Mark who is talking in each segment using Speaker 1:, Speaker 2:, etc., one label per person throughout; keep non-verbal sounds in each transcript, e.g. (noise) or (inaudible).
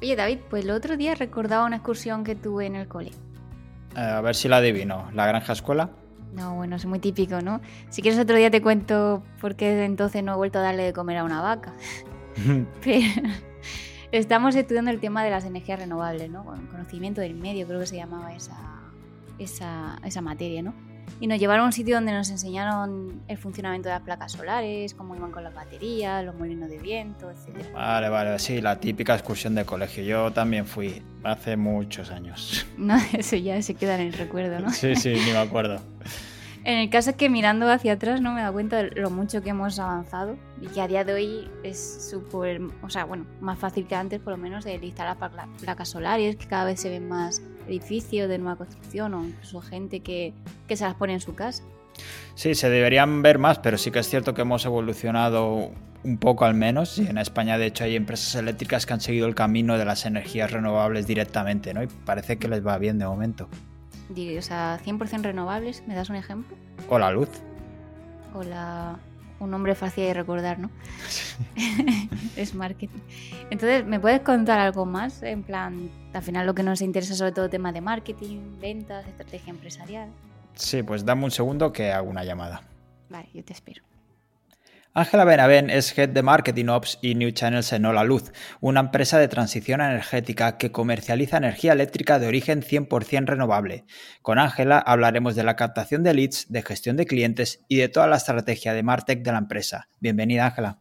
Speaker 1: Oye, David, pues el otro día recordaba una excursión que tuve en el cole.
Speaker 2: Eh, a ver si la adivino. ¿La granja escuela?
Speaker 1: No, bueno, es muy típico, ¿no? Si quieres otro día te cuento por qué desde entonces no he vuelto a darle de comer a una vaca. (laughs) Pero (laughs) estamos estudiando el tema de las energías renovables, ¿no? Con conocimiento del medio, creo que se llamaba esa, esa, esa materia, ¿no? Y nos llevaron a un sitio donde nos enseñaron el funcionamiento de las placas solares, cómo iban con las baterías, los molinos de viento, etc.
Speaker 2: Vale, vale, sí, la típica excursión de colegio. Yo también fui hace muchos años. (laughs)
Speaker 1: No, eso ya se queda en el recuerdo, ¿no?
Speaker 2: Sí, sí, ni me acuerdo. (laughs)
Speaker 1: En el caso es que mirando hacia atrás no me dado cuenta de lo mucho que hemos avanzado y que a día de hoy es súper, o sea, bueno, más fácil que antes por lo menos de instalar placas solares, que cada vez se ven más edificios de nueva construcción o incluso gente que, que se las pone en su casa.
Speaker 2: Sí, se deberían ver más, pero sí que es cierto que hemos evolucionado un poco al menos. Y en España, de hecho, hay empresas eléctricas que han seguido el camino de las energías renovables directamente, ¿no? Y parece que les va bien de momento.
Speaker 1: O sea, 100% renovables, ¿me das un ejemplo?
Speaker 2: O la luz.
Speaker 1: O la... Un nombre fácil de recordar, ¿no? (laughs) es marketing. Entonces, ¿me puedes contar algo más? En plan, al final lo que nos interesa sobre todo tema de marketing, ventas, estrategia empresarial.
Speaker 2: Sí, pues dame un segundo que hago una llamada.
Speaker 1: Vale, yo te espero.
Speaker 2: Ángela Benavent es Head de Marketing Ops y New Channels en Hola Luz, una empresa de transición energética que comercializa energía eléctrica de origen 100% renovable. Con Ángela hablaremos de la captación de leads, de gestión de clientes y de toda la estrategia de Martech de la empresa. Bienvenida, Ángela.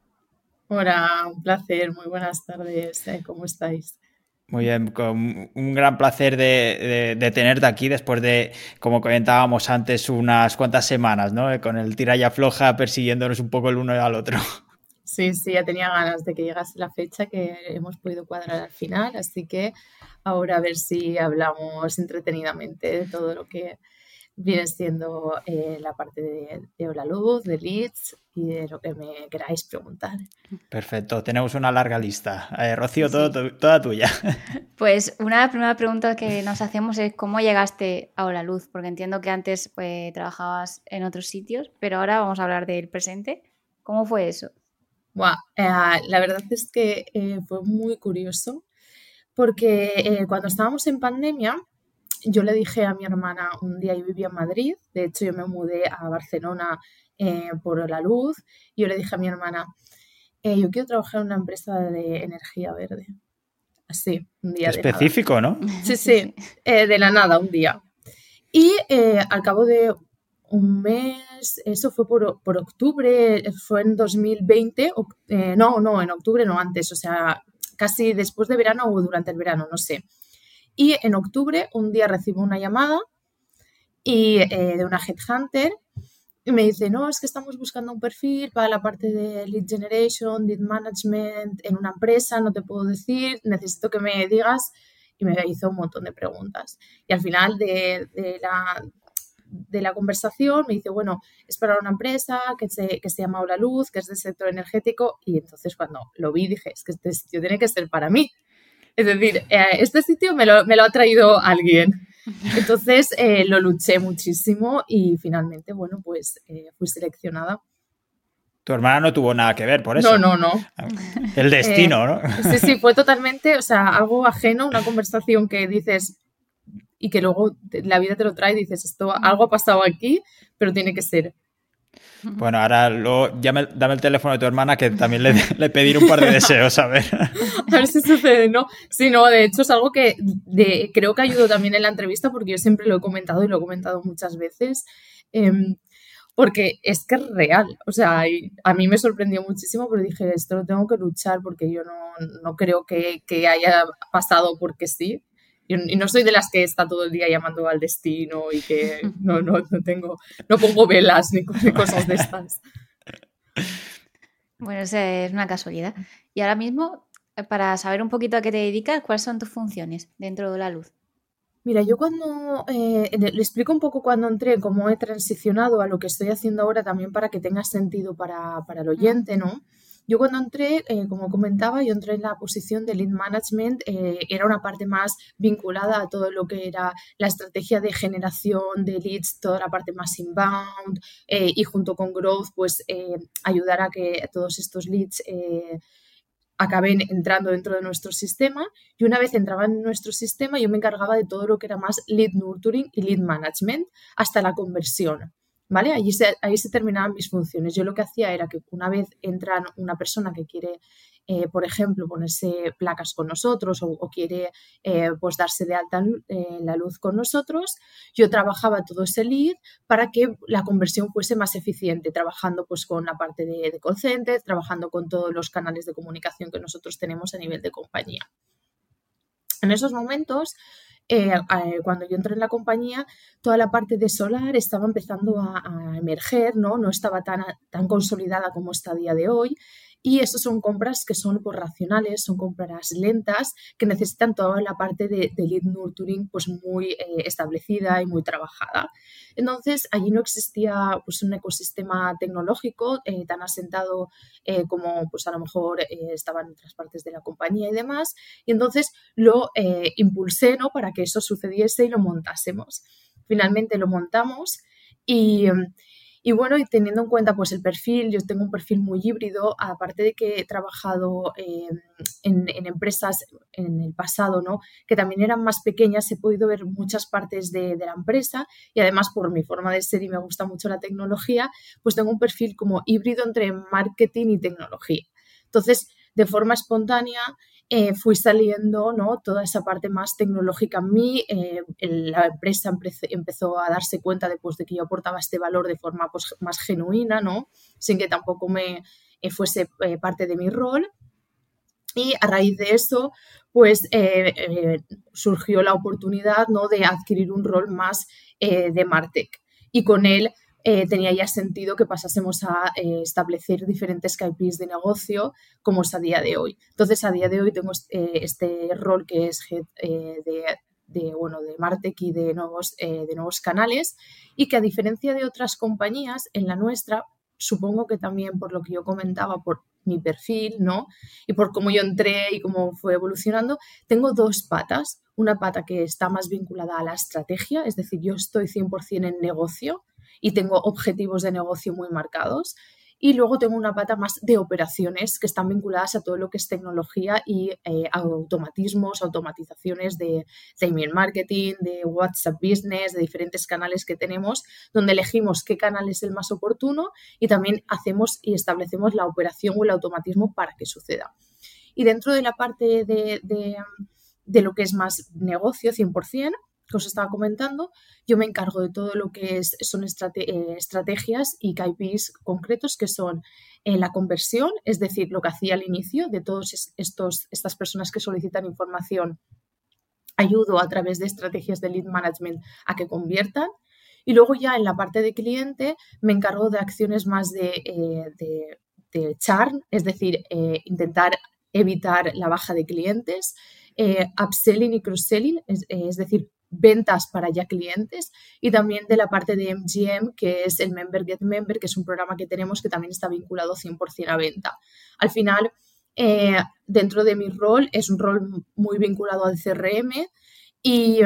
Speaker 3: Hola, un placer, muy buenas tardes, eh, ¿cómo estáis?
Speaker 2: Muy bien, con un gran placer de, tenerte aquí después de, como comentábamos antes, unas cuantas semanas, ¿no? Con el tiralla floja persiguiéndonos un poco el uno al otro. (laughs)
Speaker 3: Sí, sí, ya tenía ganas de que llegase la fecha que hemos podido cuadrar al final, así que ahora a ver si hablamos entretenidamente de todo lo que viene siendo eh, la parte de, de Hola Luz, de Leads y de lo que me queráis preguntar.
Speaker 2: Perfecto, tenemos una larga lista. Eh, Rocío, todo, toda tuya. (laughs)
Speaker 1: Pues una de las primeras preguntas que nos hacemos es cómo llegaste a Hola Luz, porque entiendo que antes pues, trabajabas en otros sitios, pero ahora vamos a hablar del presente. ¿Cómo fue eso?
Speaker 3: Eh, la verdad es que fue muy curioso, porque cuando estábamos en pandemia, yo le dije a mi hermana un día, yo vivía en Madrid, de hecho yo me mudé a Barcelona eh, por la luz, y yo le dije a mi hermana, eh, yo quiero trabajar en una empresa de energía verde. Así, un día.
Speaker 2: Específico, ¿no?
Speaker 3: Sí, sí, eh, de la nada, un día. Y al cabo de un mes, eso fue por, por octubre, fue en 2020, no, no, en octubre no antes, o sea, casi después de verano o durante el verano, no sé. Y en octubre, un día recibo una llamada y, eh, de una headhunter y me dice, no, es que estamos buscando un perfil para la parte de lead generation, lead management en una empresa, no te puedo decir, necesito que me digas. Y me hizo un montón de preguntas. Y al final de, la, de la conversación me dice, bueno, es para una empresa que se, que se llama Ola Luz, que es del sector energético. Y entonces cuando lo vi dije, es que este sitio tiene que ser para mí. Es decir, eh, este sitio me lo, ha traído alguien. Entonces eh, lo luché muchísimo y finalmente, bueno, pues eh, fui seleccionada.
Speaker 2: Tu hermana no tuvo nada que ver por eso.
Speaker 3: No, no, no.
Speaker 2: El destino, ¿no?
Speaker 3: Sí, sí, fue (laughs) totalmente, o sea, algo ajeno, una conversación que dices y que luego la vida te lo trae y dices, esto, algo ha pasado aquí, pero tiene que ser.
Speaker 2: Bueno, ahora lo, dame el teléfono de tu hermana que también le, (laughs) le pediré un par de deseos, a ver. (laughs)
Speaker 3: A ver si sucede, ¿no? Sí, no, de hecho es algo que creo que ayudó también en la entrevista porque yo siempre lo he comentado y lo he comentado muchas veces. Em, porque es que es real. O sea, a mí me sorprendió muchísimo, pero dije, esto lo tengo que luchar porque yo no, no creo que, que, haya pasado porque sí. Y no soy de las que está todo el día llamando al destino y que no, no, no tengo, no pongo velas ni cosas de estas.
Speaker 1: Bueno, es una casualidad. Y ahora mismo, eh, para saber un poquito a qué te dedicas, ¿cuáles son tus funciones dentro de la luz?
Speaker 3: Mira, yo cuando eh, le explico un poco cuando entré, cómo he transicionado a lo que estoy haciendo ahora también para que tenga sentido para, para el oyente, ¿no? Yo cuando entré, eh, como comentaba, yo entré en la posición de lead management, eh, era una parte más vinculada a todo lo que era la estrategia de generación de leads, toda la parte más inbound eh, y junto con growth, pues ayudar a que todos estos leads acabé entrando dentro de nuestro sistema y una vez entraba en nuestro sistema yo me encargaba de todo lo que era más lead nurturing y lead management hasta la conversión. ¿Vale? Allí se, ahí se terminaban mis funciones. Yo lo que hacía era que una vez entra una persona que quiere eh, por ejemplo, ponerse placas con nosotros o, quiere eh, pues darse de alta eh, la luz con nosotros, yo trabajaba todo ese lead para que la conversión fuese más eficiente, trabajando pues con la parte de, de call trabajando con todos los canales de comunicación que nosotros tenemos a nivel de compañía. En esos momentos cuando yo entré en la compañía, toda la parte de solar estaba empezando a, a, emerger, ¿no? no estaba tan, tan consolidada como está a día de hoy. Y eso son compras que son por racionales, son compras lentas, que necesitan toda la parte de, lead nurturing pues muy eh, establecida y muy trabajada. Entonces, allí no existía pues, un ecosistema tecnológico eh, tan asentado eh, como pues, a lo mejor estaban en otras partes de la compañía y demás. Y entonces lo impulsé ¿no? para que eso sucediese y lo montásemos. Finalmente lo montamos y y bueno, y teniendo en cuenta pues el perfil, yo tengo un perfil muy híbrido, aparte de que he trabajado em, en, empresas en el pasado, ¿no? Que también eran más pequeñas, he podido ver muchas partes de la empresa y además por mi forma de ser y me gusta mucho la tecnología, pues tengo un perfil como híbrido entre marketing y tecnología. Entonces, de forma espontánea, eh, fui saliendo ¿no? toda esa parte más tecnológica en mí. Eh, la empresa empezó a darse cuenta después de que yo aportaba este valor de forma pues, más genuina, ¿no? sin que tampoco me eh, fuese parte de mi rol. Y a raíz de eso, pues surgió la oportunidad ¿no? de adquirir un rol más de Martech. Y con él eh, tenía ya sentido que pasásemos a eh, establecer diferentes KPIs de negocio como es a día de hoy. Entonces, a día de hoy tengo eh, este rol que es de, bueno, de Martech y de nuevos, de nuevos canales y que a diferencia de otras compañías, en la nuestra, supongo que también por lo que yo comentaba, por mi perfil, ¿no? Y por cómo yo entré y cómo fue evolucionando, tengo dos patas. Una pata que está más vinculada a la estrategia, es decir, yo estoy 100% en negocio, y tengo objetivos de negocio muy marcados. Y luego tengo una pata más de operaciones que están vinculadas a todo lo que es tecnología y eh, automatismos, automatizaciones de, email marketing, de WhatsApp Business, de diferentes canales que tenemos, donde elegimos qué canal es el más oportuno y también hacemos y establecemos la operación o el automatismo para que suceda. Y dentro de la parte de, de, de lo que es más negocio 100%, que os estaba comentando, yo me encargo de todo lo que es, son eh, estrategias y KPIs concretos que son en la conversión, es decir, lo que hacía al inicio de todas estas personas que solicitan información, ayudo a través de estrategias de lead management a que conviertan. Y luego ya en la parte de cliente me encargo de acciones más de, eh, de, churn, es decir, eh, intentar evitar la baja de clientes, upselling y cross-selling, es, decir, ventas para ya clientes y también de la parte de MGM, que es el Member Get Member, que es un programa que tenemos que también está vinculado 100% a venta. Al final, eh, dentro de mi rol, es un rol muy vinculado al CRM y,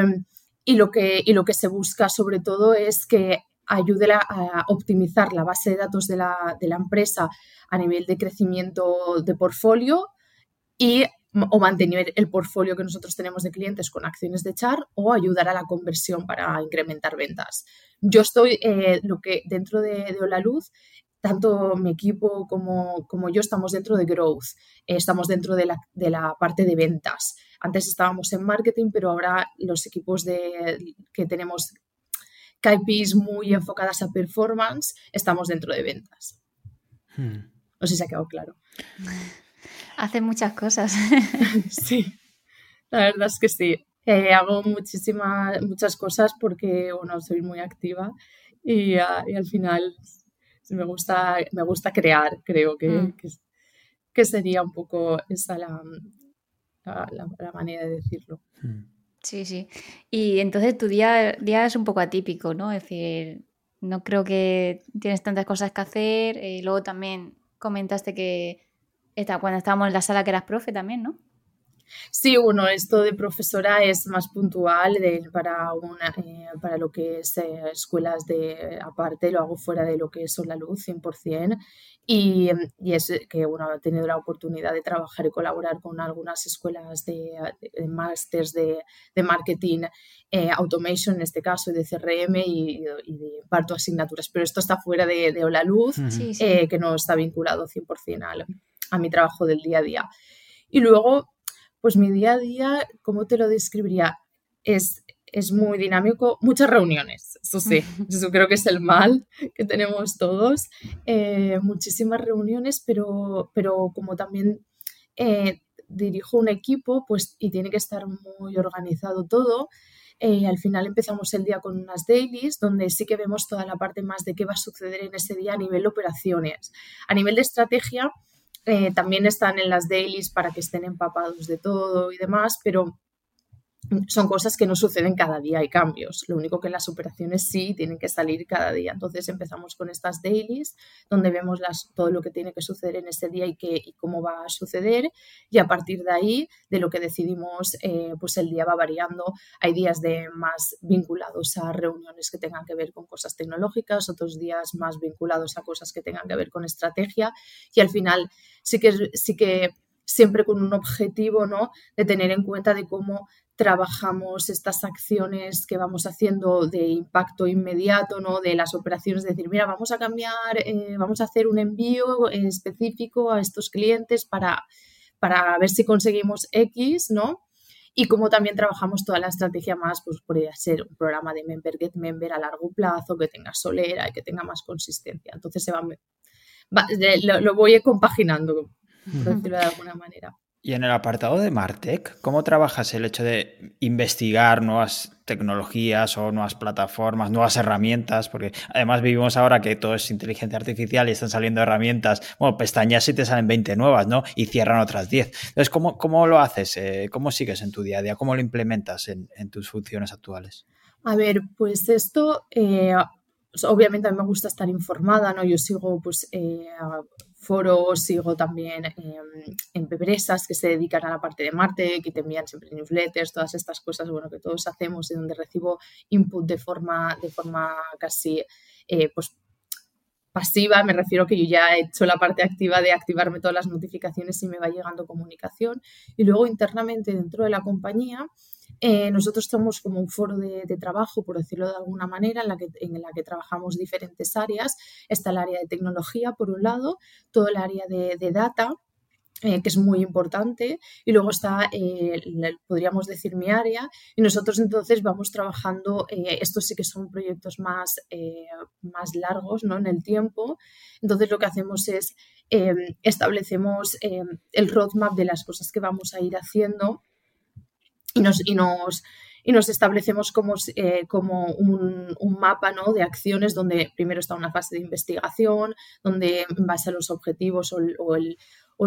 Speaker 3: lo, que, y lo que se busca sobre todo es que ayude a optimizar la base de datos de la, de la empresa a nivel de crecimiento de portfolio y o mantener el portfolio que nosotros tenemos de clientes con acciones de char o ayudar a la conversión para incrementar ventas. Yo estoy, eh, lo que dentro de, de Hola Luz, tanto mi equipo como, como, yo estamos dentro de growth, eh, estamos dentro de la, de la, parte de ventas. Antes estábamos en marketing, pero ahora los equipos de, que tenemos KPIs muy enfocadas a performance, estamos dentro de ventas. Hmm. No sé si ha quedado claro.
Speaker 1: Hace muchas cosas. (laughs)
Speaker 3: sí, la verdad es que sí. Eh, hago muchísimas, muchas cosas porque, bueno, soy muy activa y, ah, y al final me gusta, me gusta crear, creo que, mm. que, sería un poco esa la, la, manera de decirlo.
Speaker 1: Mm. Sí, sí. Y entonces tu día, día es un poco atípico, ¿no? Es decir, no creo que tienes tantas cosas que hacer. Y eh, luego también comentaste que cuando estábamos en la sala que eras profe también, ¿no?
Speaker 3: Sí, bueno, esto de profesora es más puntual para, una, eh, para lo que es eh, escuelas de aparte, lo hago fuera de lo que es la luz 100%. Y, y, es que bueno, he tenido la oportunidad de trabajar y colaborar con algunas escuelas de, de, másters de, de, marketing, eh, automation en este caso, de CRM y, y, de parto asignaturas. Pero esto está fuera de, de Hola Luz, que no está vinculado 100% al, a mi trabajo del día a día. Y luego pues mi día a día, ¿cómo te lo describiría? Es, es muy dinámico, muchas reuniones, eso sí, (laughs) eso creo que es el mal que tenemos todos, eh, muchísimas reuniones, pero, pero como también eh, dirijo un equipo, pues y tiene que estar muy organizado todo. Eh, al final empezamos el día con unas dailies donde sí que vemos toda la parte más de qué va a suceder en ese día a nivel de operaciones. A nivel de estrategia, eh, también están en las dailies para que estén empapados de todo y demás, pero son cosas que no suceden cada día, hay cambios. Lo único que las operaciones sí tienen que salir cada día. Entonces empezamos con estas dailies, donde vemos todo lo que tiene que suceder en ese día y, qué, y cómo va a suceder. Y a partir de ahí, de lo que decidimos, eh, pues el día va variando. Hay días de más vinculados a reuniones que tengan que ver con cosas tecnológicas, otros días más vinculados a cosas que tengan que ver con estrategia. Y al final sí que, sí que siempre con un objetivo, ¿no? De tener en cuenta de cómo trabajamos estas acciones que vamos haciendo de impacto inmediato, ¿no? De las operaciones, de decir, mira, vamos a cambiar, eh, vamos a hacer un envío específico a estos clientes para, para ver si conseguimos X, ¿no? Y como también trabajamos toda la estrategia más, pues podría ser un programa de member get member a largo plazo, que tenga solera y que tenga más consistencia. Entonces se va, lo, lo voy compaginando, por decirlo de alguna manera.
Speaker 2: Y en el apartado de Martech, ¿cómo trabajas el hecho de investigar nuevas tecnologías o nuevas plataformas, nuevas herramientas? Porque además vivimos ahora que todo es inteligencia artificial y están saliendo herramientas, bueno, pestañas y te salen 20 nuevas, ¿no? Y cierran otras 10. Entonces, ¿cómo, cómo lo haces? Eh, ¿Cómo sigues en tu día a día? ¿Cómo lo implementas en, tus funciones actuales?
Speaker 3: A ver, pues esto, eh, obviamente a mí me gusta estar informada, ¿no? Yo sigo, pues, eh, foros, sigo también em, empresas que se dedican a la parte de Marte, que te envían siempre newsletters, todas estas cosas bueno, que todos hacemos y donde recibo input de forma, de forma casi eh, pues, pasiva, me refiero que yo ya he hecho la parte activa de activarme todas las notificaciones y me va llegando comunicación. Y luego internamente dentro de la compañía eh, nosotros somos como un foro de, trabajo, por decirlo de alguna manera, en la, que, en la que trabajamos diferentes áreas. Está el área de tecnología, por un lado, todo el área de, data, eh, que es muy importante, y luego está, eh, podríamos decir, mi área, y nosotros entonces vamos trabajando, estos sí que son proyectos más, más largos ¿no? en el tiempo, entonces lo que hacemos es establecemos el roadmap de las cosas que vamos a ir haciendo y nos, y nos, y nos establecemos como, eh, como un, un, mapa ¿no? de acciones donde primero está una fase de investigación, donde en base a los objetivos o el, o el,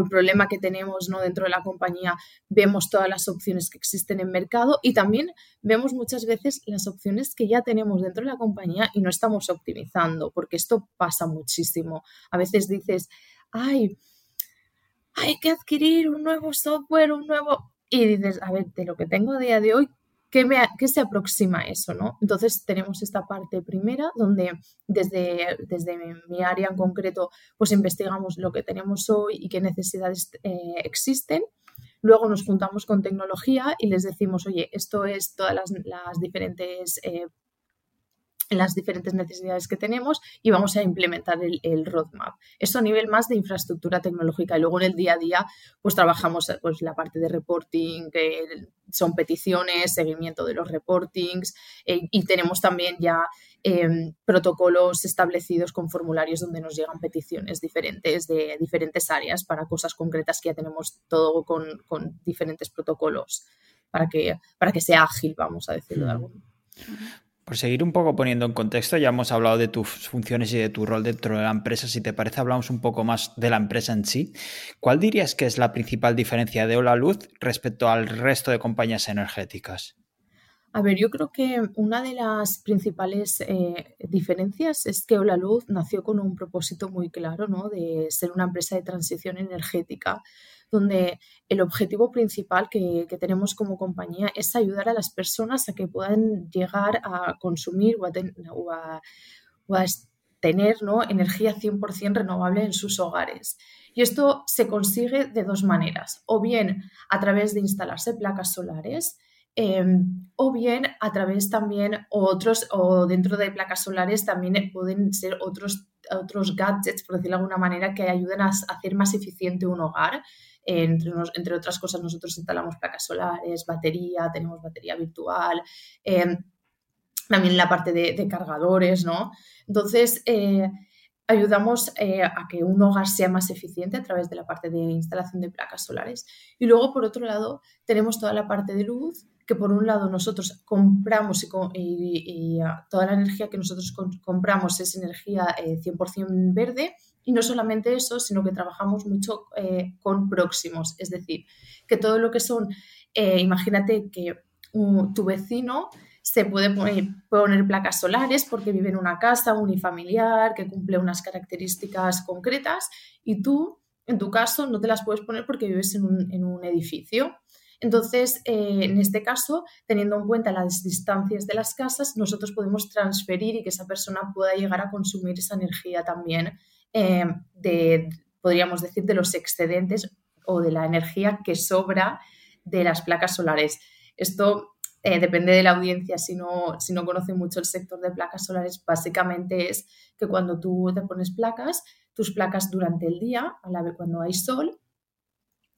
Speaker 3: problema que tenemos ¿no? dentro de la compañía vemos todas las opciones que existen en mercado y también vemos muchas veces las opciones que ya tenemos dentro de la compañía y no estamos optimizando, porque esto pasa muchísimo. A veces dices, ay, hay que adquirir un nuevo software, un nuevo y dices, a ver, de lo que tengo a día de hoy, ¿qué, me, qué se aproxima a eso? ¿no? Entonces tenemos esta parte primera donde desde, desde mi, área en concreto pues investigamos lo que tenemos hoy y qué necesidades eh, existen. Luego nos juntamos con tecnología y les decimos, oye, esto es todas las, diferentes eh, las diferentes necesidades que tenemos y vamos a implementar el, roadmap. Esto a nivel más de infraestructura tecnológica y luego en el día a día pues trabajamos pues, la parte de reporting, que son peticiones, seguimiento de los reportings eh, y tenemos también ya em, protocolos establecidos con formularios donde nos llegan peticiones diferentes de diferentes áreas para cosas concretas que ya tenemos todo con, con diferentes protocolos para que, para que sea ágil, vamos a decirlo de hmm. algún
Speaker 2: por seguir un poco poniendo en contexto, ya hemos hablado de tus funciones y de tu rol dentro de la empresa. Si te parece, hablamos un poco más de la empresa en sí. ¿Cuál dirías que es la principal diferencia de Hola Luz respecto al resto de compañías energéticas?
Speaker 3: A ver, yo creo que una de las principales eh, diferencias es que Hola Luz nació con un propósito muy claro, ¿no? De ser una empresa de transición energética donde el objetivo principal que, tenemos como compañía es ayudar a las personas a que puedan llegar a consumir o a, tener ¿no? energía 100% renovable en sus hogares. Y esto se consigue de dos maneras, o bien a través de instalarse placas solares, em, o bien a través también otros o dentro de placas solares también pueden ser otros otros gadgets por decirlo de alguna manera que ayuden a hacer más eficiente un hogar entre, entre otras cosas nosotros instalamos placas solares batería tenemos batería virtual em, también la parte de, cargadores no entonces eh, ayudamos eh, a que un hogar sea más eficiente a través de la parte de instalación de placas solares. Y luego, por otro lado, tenemos toda la parte de luz, que por un lado nosotros compramos y, ah, toda la energía que nosotros compramos es energía 100% eh, verde. Y no solamente eso, sino que trabajamos mucho eh, con próximos, es decir, que todo lo que son, imagínate que tu vecino se puede poner, placas solares porque vive en una casa unifamiliar que cumple unas características concretas y tú, en tu caso, no te las puedes poner porque vives en un, edificio. Entonces, eh, en este caso, teniendo en cuenta las distancias de las casas, nosotros podemos transferir y que esa persona pueda llegar a consumir esa energía también eh, de, podríamos decir, de los excedentes o de la energía que sobra de las placas solares. Esto eh, depende de la audiencia, si no, si no conoce mucho el sector de placas solares, básicamente es que cuando tú te pones placas, tus placas durante el día, a la vez cuando hay sol,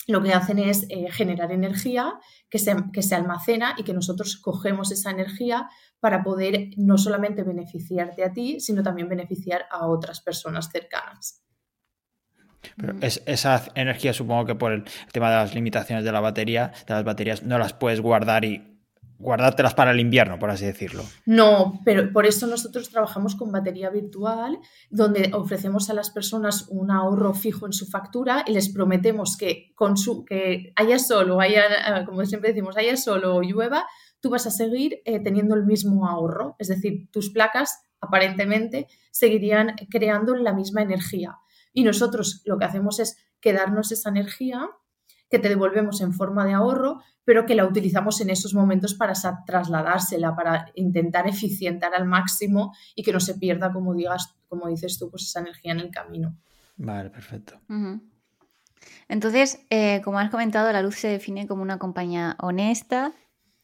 Speaker 3: lo que hacen es eh, generar energía que se, que se almacena y que nosotros cogemos esa energía para poder no solamente beneficiarte a ti, sino también beneficiar a otras personas cercanas.
Speaker 2: Pero mm. esa energía supongo que por el tema de las limitaciones de la batería, de las baterías, no las puedes guardar y guardártelas para el invierno, por así decirlo.
Speaker 3: No, pero por eso nosotros trabajamos con batería virtual, donde ofrecemos a las personas un ahorro fijo en su factura y les prometemos que, con su, que haya sol o haya, como siempre decimos, haya sol o llueva, tú vas a seguir eh, teniendo el mismo ahorro. Es decir, tus placas aparentemente seguirían creando la misma energía. Y nosotros lo que hacemos es quedarnos esa energía que te devolvemos en forma de ahorro, pero que la utilizamos en esos momentos para trasladársela, para intentar eficientar al máximo y que no se pierda, como digas, como dices tú, pues esa energía en el camino.
Speaker 2: Vale, perfecto.
Speaker 1: Entonces, eh, como has comentado, la luz se define como una compañía honesta,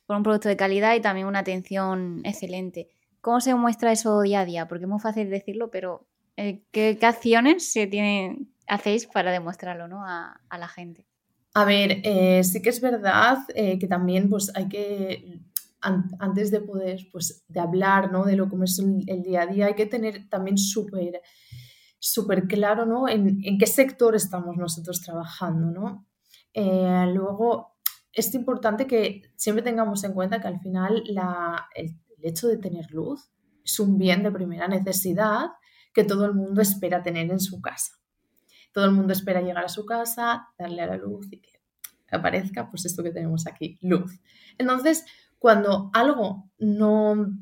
Speaker 1: con un producto de calidad y también una atención excelente. ¿Cómo se muestra eso día a día? Porque es muy fácil decirlo, pero eh, ¿qué, acciones se tienen, hacéis para demostrarlo ¿no? a la gente?
Speaker 3: A ver, eh, sí que es verdad eh, que también pues hay que, antes de poder, pues de hablar, ¿no? De lo que es el, día a día, hay que tener también súper súper claro, ¿no? En, qué sector estamos nosotros trabajando, ¿no? Eh, luego, es importante que siempre tengamos en cuenta que al final el hecho de tener luz es un bien de primera necesidad que todo el mundo espera tener en su casa todo el mundo espera llegar a su casa, darle a la luz y que aparezca, pues esto que tenemos aquí, luz. Entonces, cuando algo no,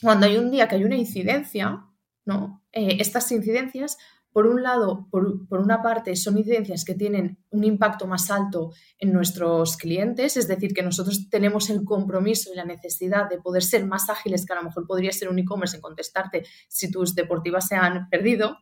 Speaker 3: cuando hay un día que hay una incidencia, ¿no? Eh, estas incidencias, por un lado, por, por, una parte, son incidencias que tienen un impacto más alto en nuestros clientes, es decir, que nosotros tenemos el compromiso y la necesidad de poder ser más ágiles, que a lo mejor podría ser un e-commerce en contestarte si tus deportivas se han perdido,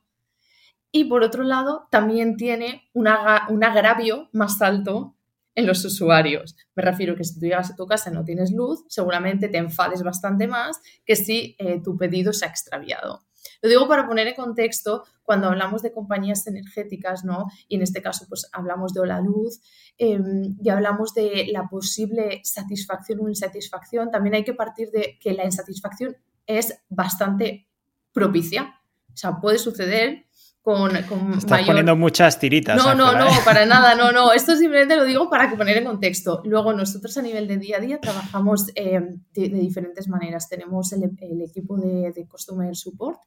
Speaker 3: y por otro lado, también tiene un agravio más alto en los usuarios. Me refiero que si tú llegas a tu casa y no tienes luz, seguramente te enfades bastante más que si eh, tu pedido se ha extraviado. Lo digo para poner en contexto cuando hablamos de compañías energéticas, ¿no? Y en este caso, pues hablamos de la luz em, y hablamos de la posible satisfacción o insatisfacción. También hay que partir de que la insatisfacción es bastante propicia. O sea, puede suceder con,
Speaker 2: Estás poniendo muchas tiritas.
Speaker 3: No, no, no, ¿eh? para nada, no, no. (laughs) Esto simplemente lo digo para poner en contexto. Luego, nosotros a nivel de día a día trabajamos eh, de, diferentes maneras. Tenemos el, equipo de, Customer Support,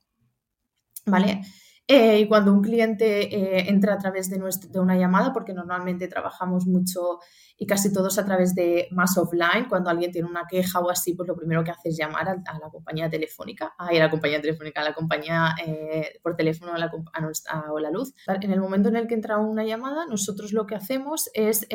Speaker 3: ¿vale? Eh, y cuando un cliente eh, entra a través de, de una llamada, porque normalmente trabajamos mucho y casi todos a través de más offline, cuando alguien tiene una queja o así, pues lo primero que hace es llamar a, la compañía telefónica, a la compañía telefónica, a la compañía eh, por teléfono a la, a, la luz. En el momento en el que entra una llamada, nosotros lo que hacemos es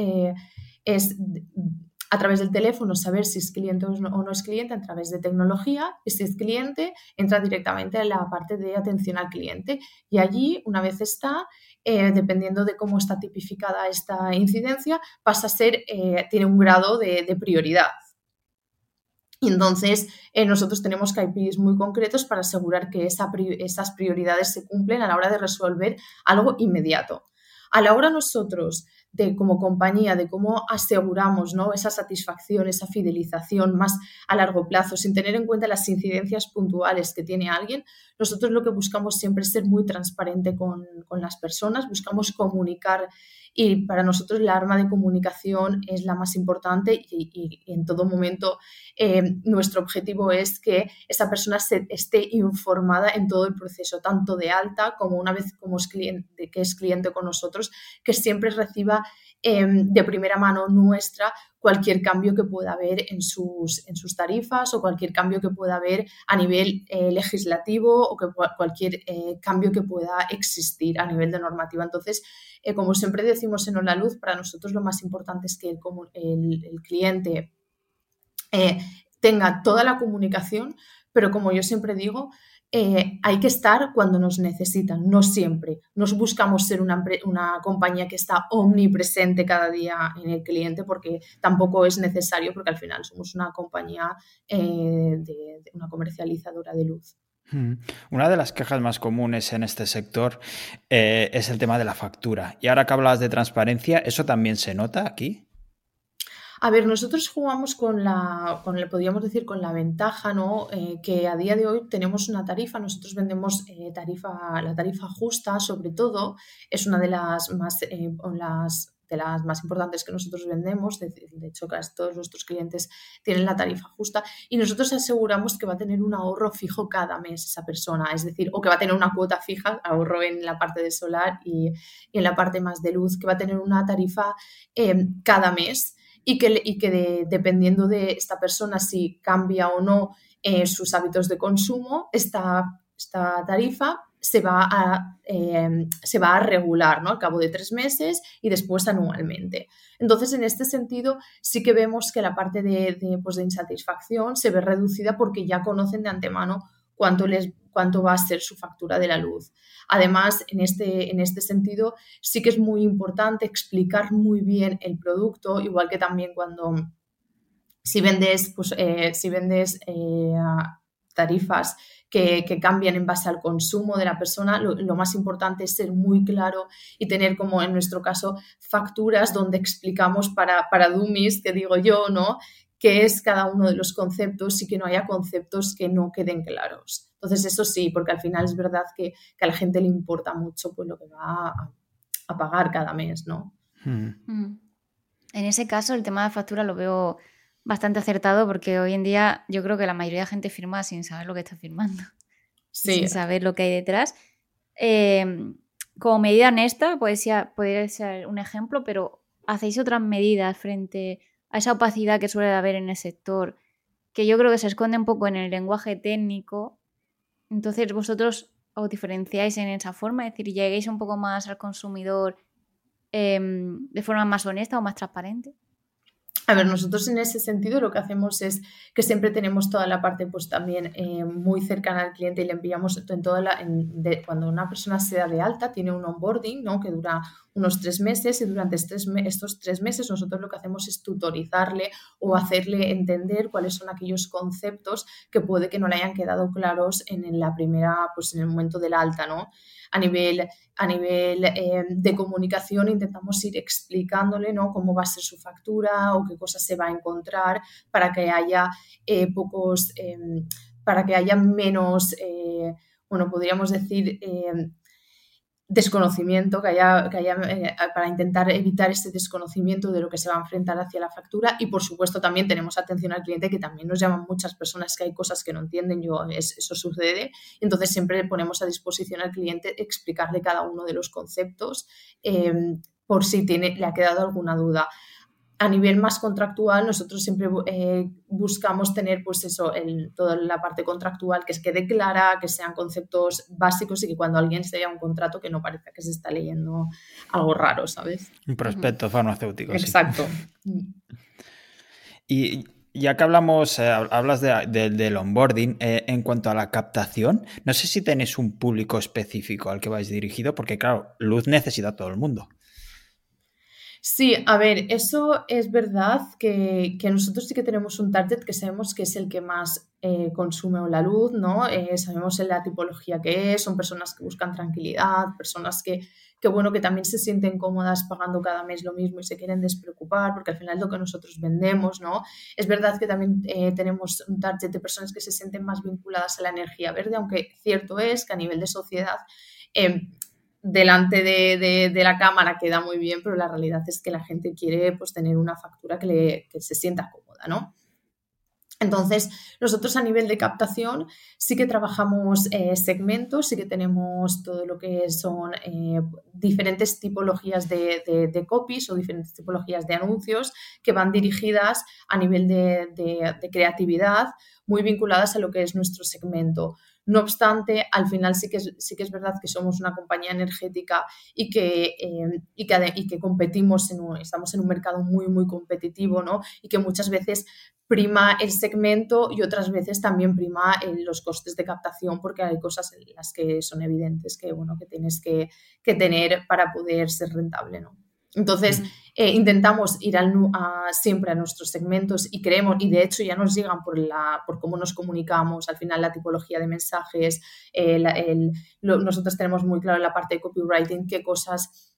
Speaker 3: a través del teléfono saber si es cliente o no es cliente a través de tecnología y si es cliente entra directamente en la parte de atención al cliente y allí una vez está eh, dependiendo de cómo está tipificada esta incidencia pasa a ser eh, tiene un grado de, prioridad y entonces eh, nosotros tenemos KPIs muy concretos para asegurar que esas prioridades se cumplen a la hora de resolver algo inmediato. A la hora nosotros de como compañía, de cómo aseguramos ¿no? esa satisfacción, esa fidelización más a largo plazo, sin tener en cuenta las incidencias puntuales que tiene alguien, nosotros lo que buscamos siempre es ser muy transparente con, con las personas, buscamos comunicar y para nosotros la arma de comunicación es la más importante y, en todo momento eh, nuestro objetivo es que esa persona se, esté informada en todo el proceso, tanto de alta como una vez como es cliente, que es cliente con nosotros, que siempre reciba Em, de primera mano nuestra cualquier cambio que pueda haber en sus, en sus tarifas o cualquier cambio que pueda haber a nivel eh, legislativo o cualquier eh, cambio que pueda existir a nivel de normativa. Entonces, eh, como siempre decimos en la Luz, para nosotros lo más importante es que el, el cliente tenga toda la comunicación, pero como yo siempre digo, eh, hay que estar cuando nos necesitan, no siempre. Nos buscamos ser una, compañía que está omnipresente cada día en el cliente porque tampoco es necesario porque al final somos una compañía eh, de, una comercializadora de luz.
Speaker 2: Hmm. Una de las quejas más comunes en este sector eh, es el tema de la factura. Y ahora que hablabas de transparencia, ¿eso también se nota aquí?
Speaker 3: A ver, nosotros jugamos con la, con le podríamos decir, con la ventaja, ¿no? Eh, que a día de hoy tenemos una tarifa, nosotros vendemos eh, tarifa, la tarifa justa, sobre todo, es una de las más, eh, las, de las más importantes que nosotros vendemos, de, hecho casi todos nuestros clientes tienen la tarifa justa y nosotros aseguramos que va a tener un ahorro fijo cada mes esa persona, es decir, o que va a tener una cuota fija, ahorro en la parte de solar y, en la parte más de luz, que va a tener una tarifa cada mes y que, y que dependiendo de esta persona si cambia o no eh, sus hábitos de consumo, esta, esta tarifa se va, a, em, se va a regular ¿no? al cabo de tres meses y después anualmente. Entonces, en este sentido, sí que vemos que la parte de, de, pues, de insatisfacción se ve reducida porque ya conocen de antemano cuánto, les, cuánto va a ser su factura de la luz. Además, en este, en este sentido, sí que es muy importante explicar muy bien el producto, igual que también cuando si vendes, pues, eh, si vendes eh, tarifas que, cambian en base al consumo de la persona, lo, lo, más importante es ser muy claro y tener, como en nuestro caso, facturas donde explicamos para, para dummies, que digo yo, ¿no? Qué es cada uno de los conceptos y que no haya conceptos que no queden claros. Entonces, eso sí, porque al final es verdad que, a la gente le importa mucho pues, lo que va a, pagar cada mes, ¿no?
Speaker 1: Hmm. Hmm. En ese caso, el tema de factura lo veo bastante acertado porque hoy en día yo creo que la mayoría de gente firma sin saber lo que está firmando, sin saber lo que hay detrás. Em, como medida honesta, puede ser, ser un ejemplo, pero ¿hacéis otras medidas frente esa opacidad que suele haber en el sector, que yo creo que se esconde un poco en el lenguaje técnico. Entonces vosotros os diferenciáis en esa forma, es decir, lleguéis un poco más al consumidor em, de forma más honesta o más transparente.
Speaker 3: A ver, nosotros en ese sentido lo que hacemos es que siempre tenemos toda la parte pues también eh, muy cercana al cliente y le enviamos en toda la, cuando una persona se da de alta, tiene un onboarding ¿no? que dura unos tres meses y durante estos, tres meses nosotros lo que hacemos es tutorizarle o hacerle entender cuáles son aquellos conceptos que puede que no le hayan quedado claros en la primera, pues en el momento del alta, ¿no? A nivel, a nivel eh, de comunicación intentamos ir explicándole ¿no? cómo va a ser su factura o qué cosas se va a encontrar para que haya eh, pocos, em, para que haya menos, eh, bueno, podríamos decir, desconocimiento, que haya, que haya eh, para intentar evitar este desconocimiento de lo que se va a enfrentar hacia la factura. Y por supuesto también tenemos atención al cliente que también nos llaman muchas personas que hay cosas que no entienden, yo eso sucede, entonces siempre ponemos a disposición al cliente explicarle cada uno de los conceptos eh, por si tiene, le ha quedado alguna duda a nivel más contractual, nosotros siempre eh, buscamos tener, pues eso, toda la parte contractual que quede clara, que sean conceptos básicos y que cuando alguien se vea un contrato que no parezca que se está leyendo algo raro, ¿sabes?
Speaker 2: Un prospecto farmacéutico.
Speaker 3: Exacto.
Speaker 2: Y ya que hablamos, eh, hablas del onboarding, eh, en cuanto a la captación, no sé si tenéis un público específico al que vais dirigido, porque claro, luz necesita a todo el mundo.
Speaker 3: Sí, a ver, eso es verdad que, nosotros sí que tenemos un target que sabemos que es el que más eh, consume la luz, ¿no? Eh, sabemos la tipología que es, son personas que buscan tranquilidad, personas que, que, bueno, que también se sienten cómodas pagando cada mes lo mismo y se quieren despreocupar, porque al final es lo que nosotros vendemos, ¿no? Es verdad que también eh, tenemos un target de personas que se sienten más vinculadas a la energía verde, aunque cierto es que a nivel de sociedad delante de, la cámara queda muy bien, pero la realidad es que la gente quiere pues, tener una factura que, le, se sienta cómoda, ¿no? Entonces, nosotros a nivel de captación sí que trabajamos eh, segmentos, sí que tenemos todo lo que son eh, diferentes tipologías de, de, copies o diferentes tipologías de anuncios que van dirigidas a nivel de, creatividad, muy vinculadas a lo que es nuestro segmento. No obstante, al final sí que es, sí que es verdad que somos una compañía energética y que, eh, y que, competimos, en estamos en un mercado muy, muy competitivo, ¿no? Y que muchas veces prima el segmento y otras veces también prima eh, los costes de captación porque hay cosas en las que son evidentes que, bueno, que tienes que, que tener para poder ser rentable, ¿no? Entonces, eh, intentamos ir al, siempre a nuestros segmentos y creemos, y de hecho ya nos llegan por, la, por cómo nos comunicamos, al final la tipología de mensajes, nosotros tenemos muy claro en la parte de copywriting qué cosas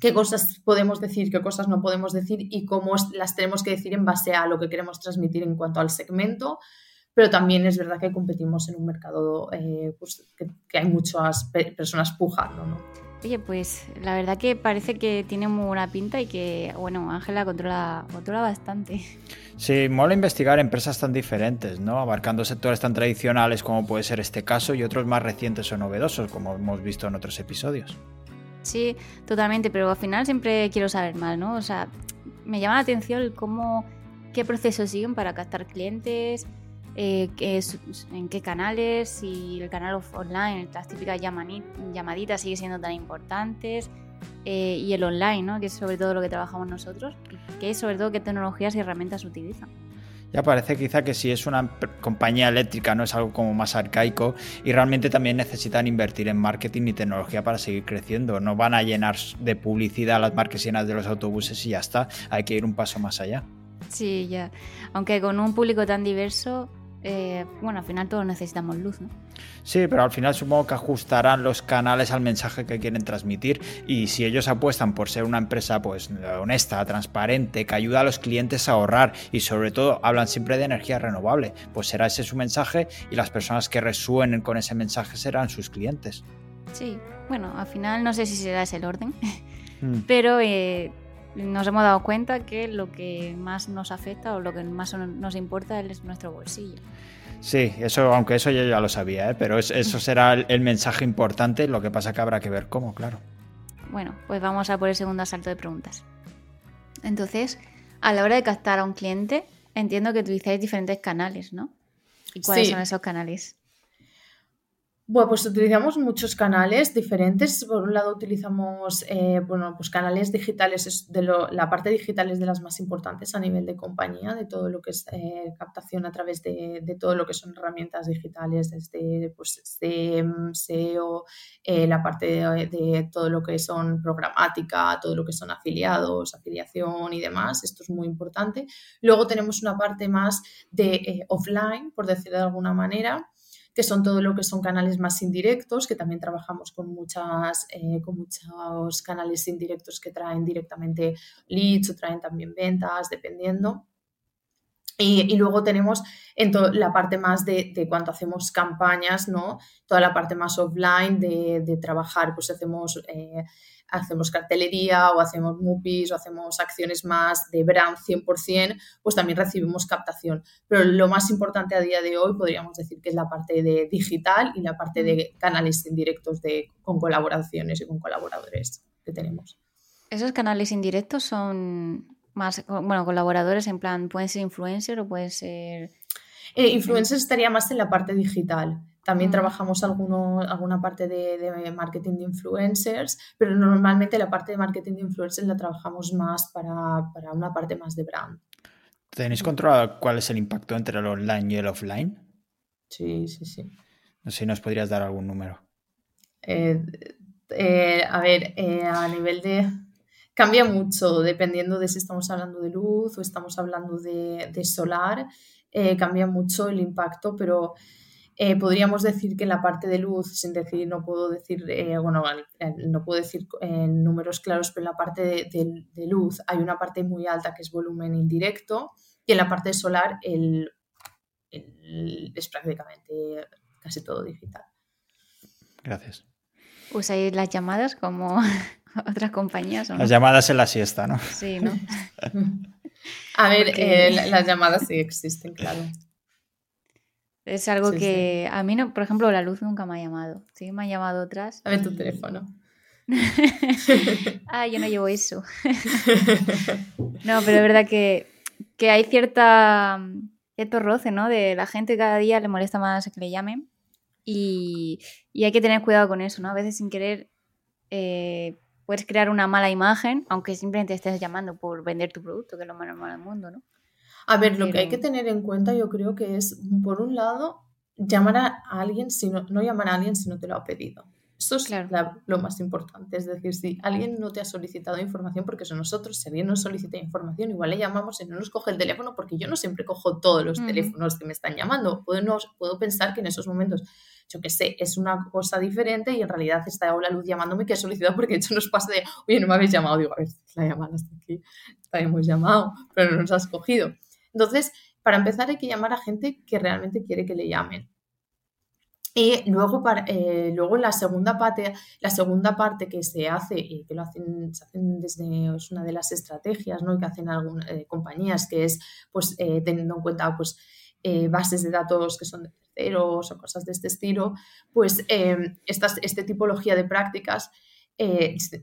Speaker 3: qué cosas podemos decir, qué cosas no podemos decir y cómo las tenemos que decir en base a lo que queremos transmitir en cuanto al segmento. Pero también es verdad que competimos en un mercado eh, pues, que, que, hay muchas personas pujando. ¿no?
Speaker 1: Oye, pues la verdad que parece que tiene muy buena pinta y que, bueno, Ángela controla, controla bastante.
Speaker 2: Sí, mola investigar empresas tan diferentes, ¿no? Abarcando sectores tan tradicionales como puede ser este caso y otros más recientes o novedosos, como hemos visto en otros episodios.
Speaker 1: Sí, totalmente, pero al final siempre quiero saber más, ¿no? O sea, me llama la atención cómo, qué procesos siguen para captar clientes, eh, en qué canales, si el canal online, las típicas llamaditas sigue siendo tan importantes, eh, y el online, ¿no? que es sobre todo lo que trabajamos nosotros, que es sobre todo qué tecnologías y herramientas utilizan.
Speaker 2: Ya parece quizá que si es una compañía eléctrica no es algo como más arcaico y realmente también necesitan invertir en marketing y tecnología para seguir creciendo. No van a llenar de publicidad las marquesinas de los autobuses y ya está. Hay que ir un paso más allá.
Speaker 1: Sí, ya. Aunque con un público tan diverso, eh, bueno, al final todos necesitamos luz, ¿no?
Speaker 2: Sí, pero al final supongo que ajustarán los canales al mensaje que quieren transmitir y si ellos apuestan por ser una empresa pues honesta, transparente, que ayuda a los clientes a ahorrar y sobre todo hablan siempre de energía renovable, pues será ese su mensaje y las personas que resuenen con ese mensaje serán sus clientes.
Speaker 1: Sí, bueno, al final no sé si será ese el orden, mm. (laughs) pero eh, nos hemos dado cuenta que lo que más nos afecta o lo que más nos importa es nuestro bolsillo.
Speaker 2: Sí, eso, aunque eso yo ya lo sabía, ¿eh? pero eso será el, mensaje importante, lo que pasa que habrá que ver cómo, claro.
Speaker 1: Bueno, pues vamos a por el segundo asalto de preguntas. Entonces, a la hora de captar a un cliente, entiendo que utilizáis diferentes canales, ¿no? ¿Y cuáles son esos canales?
Speaker 3: Bueno, pues utilizamos muchos canales diferentes. Por un lado utilizamos eh, bueno, pues canales digitales, de la parte digital es de las más importantes a nivel de compañía, de todo lo que es eh, captación a través de, todo lo que son herramientas digitales, desde pues, SEO, eh, la parte de, todo lo que son programática, todo lo que son afiliados, afiliación y demás. Esto es muy importante. Luego tenemos una parte más de offline, por decirlo de alguna manera que son todo lo que son canales más indirectos, que también trabajamos con, muchas, eh, con muchos canales indirectos que traen directamente leads o traen también ventas, dependiendo. Y, luego tenemos en la parte más de, de, cuando hacemos campañas, ¿no? Toda la parte más offline de, de trabajar, pues hacemos, eh, hacemos cartelería o hacemos MUPIs o hacemos acciones más de brand 100%, pues también recibimos captación. Pero lo más importante a día de hoy podríamos decir que es la parte de digital y la parte de canales indirectos de, con colaboraciones y con colaboradores que tenemos.
Speaker 1: ¿Esos canales indirectos son más, bueno, colaboradores en plan, pueden ser influencers o pueden ser...
Speaker 3: Eh, influencers estaría más en la parte digital. También mm. trabajamos alguno, alguna parte de, marketing de influencers, pero normalmente la parte de marketing de influencers la trabajamos más para, para una parte más de brand.
Speaker 2: ¿Tenéis controlado cuál es el impacto entre el online y el offline?
Speaker 3: Sí, sí, sí.
Speaker 2: No sé si nos podrías dar algún número.
Speaker 3: Eh, eh, a ver, a nivel de, cambia mucho dependiendo de si estamos hablando de luz o estamos hablando de, solar, eh, cambia mucho el impacto, pero eh, podríamos decir que en la parte de luz, sin decir, no puedo decir, eh, bueno, no puedo decir en números claros, pero en la parte de, luz hay una parte muy alta que es volumen indirecto y en la parte solar el, es prácticamente casi todo digital.
Speaker 2: Gracias.
Speaker 1: ¿Usáis las llamadas como (laughs) otras compañías.
Speaker 2: Las llamadas en la siesta, ¿no?
Speaker 1: Sí, ¿no? (laughs)
Speaker 3: A ver, eh, las llamadas sí existen, claro.
Speaker 1: Es algo que a mí, no, por ejemplo, la luz nunca me ha llamado. Sí, me han llamado otras.
Speaker 3: A ver tu teléfono. (laughs)
Speaker 1: ah, yo no llevo eso. (laughs) no, pero es verdad que, que hay cierta, cierto roce, ¿no? De la gente cada día le molesta más que le llamen. Y, y hay que tener cuidado con eso, ¿no? A veces sin querer eh, puedes crear una mala imagen, aunque simplemente estés llamando por vender tu producto, que es lo más normal del mundo, ¿no?
Speaker 3: A ver, lo que hay que tener en cuenta yo creo que es, por un lado, llamar a alguien, si no, no llamar a alguien si no te lo ha pedido. Eso es lo más importante. Es decir, si alguien no te ha solicitado información, porque son nosotros, si alguien nos solicita información, igual le llamamos y no nos coge el teléfono, porque yo no siempre cojo todos los teléfonos que me están llamando. Puedo, no, puedo pensar que en esos momentos yo qué sé, es una cosa diferente y en realidad está la luz llamándome que he solicitado porque de hecho nos pasa de, oye, no me habéis llamado, digo, a ver, la llamada está aquí, está hemos llamado, pero no nos has cogido. Entonces, para empezar hay que llamar a gente que realmente quiere que le llamen. Y luego, eh, luego la segunda parte, la segunda parte que se hace y que lo hacen, desde es una de las estrategias ¿no? que hacen algunas eh, compañías, que es pues eh, teniendo en cuenta pues bases de datos que son o cosas de este estilo, pues eh, esta este tipología de prácticas,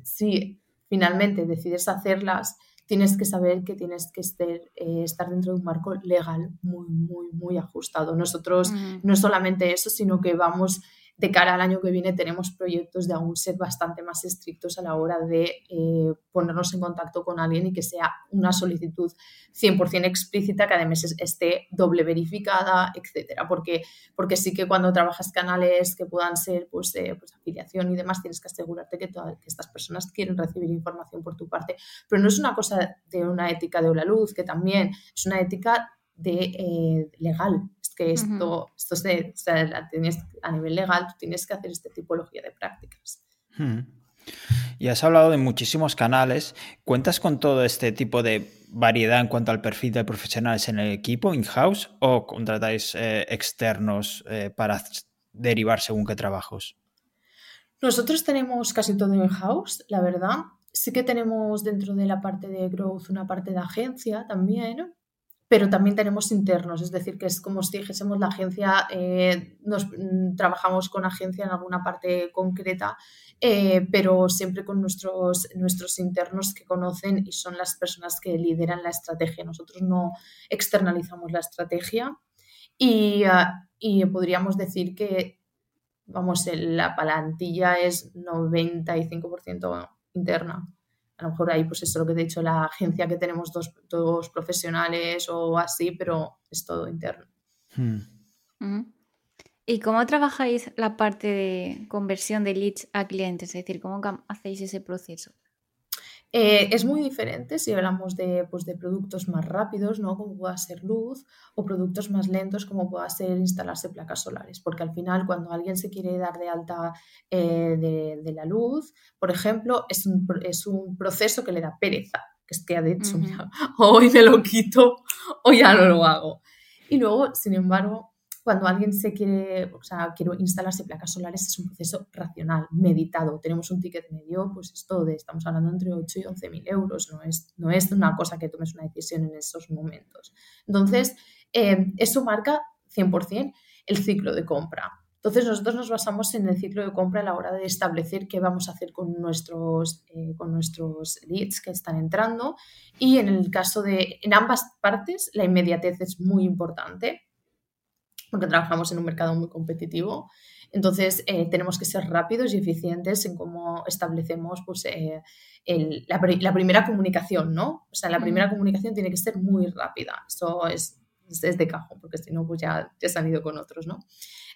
Speaker 3: si finalmente decides hacerlas, tienes que saber que tienes que eh, estar dentro de un marco legal muy, muy, muy ajustado. Nosotros no solamente eso, sino que vamos de cara al año que viene tenemos proyectos de aún ser bastante más estrictos a la hora de eh, ponernos en contacto con alguien y que sea una solicitud 100% explícita, que además esté doble verificada, etcétera. Porque, porque sí que cuando trabajas canales que puedan ser pues, pues afiliación y demás, tienes que asegurarte que, estas personas quieren recibir información por tu parte. Pero no es una cosa de una ética de la luz, que también es una ética de eh, legal que esto, esto a nivel legal, tú tienes que hacer esta tipología de prácticas.
Speaker 2: Y has hablado de muchísimos canales. ¿Cuentas con todo este tipo de variedad en cuanto al perfil de profesionales en el equipo, in-house, o contratáis eh, externos eh, para derivar según qué trabajos?
Speaker 3: Nosotros tenemos casi todo in-house, la verdad. Sí que tenemos dentro de la parte de growth una parte de agencia también, pero también tenemos internos, es decir, que es como si dijésemos la agencia, eh, nos mm, trabajamos con agencia en alguna parte concreta, eh, pero siempre con nuestros, nuestros internos que conocen y son las personas que lideran la estrategia. Nosotros no externalizamos la estrategia y, ah, y podríamos decir que, vamos, la plantilla es 95% interna a lo mejor ahí pues eso lo que te he dicho, la agencia que tenemos dos, dos profesionales o así, pero es todo interno.
Speaker 2: Hmm.
Speaker 1: ¿Y cómo trabajáis la parte de conversión de leads a clientes? Es decir, ¿cómo hacéis ese proceso?
Speaker 3: Eh, es muy diferente si hablamos de, pues, de, productos más rápidos, ¿no? como pueda ser luz, o productos más lentos, como pueda ser instalarse placas solares, porque al final cuando alguien se quiere dar de alta eh, de, la luz, por ejemplo, es un, es un, proceso que le da pereza. que es que de hecho, mira, (laughs) hoy me lo quito o ya no lo hago. Y luego, sin embargo, cuando alguien se quiere, o sea, quiere instalarse placas solares es un proceso racional, meditado. Tenemos un ticket medio, pues esto de, estamos hablando entre 8 y 11 mil euros, no es, no es una cosa que tomes una decisión en esos momentos. Entonces, eh, eso marca 100% el ciclo de compra. Entonces nosotros nos basamos en el ciclo de compra a la hora de establecer qué vamos a hacer con nuestros, eh, con nuestros leads que están entrando y en el caso de, en ambas partes, la inmediatez es muy importante porque trabajamos en un mercado muy competitivo. Entonces eh, tenemos que ser rápidos y eficientes en cómo establecemos pues, eh, la, la, primera comunicación, ¿no? O sea, la primera comunicación tiene que ser muy rápida. Eso es, es de cajón, porque si no, pues ya, ya se han ido con otros, ¿no?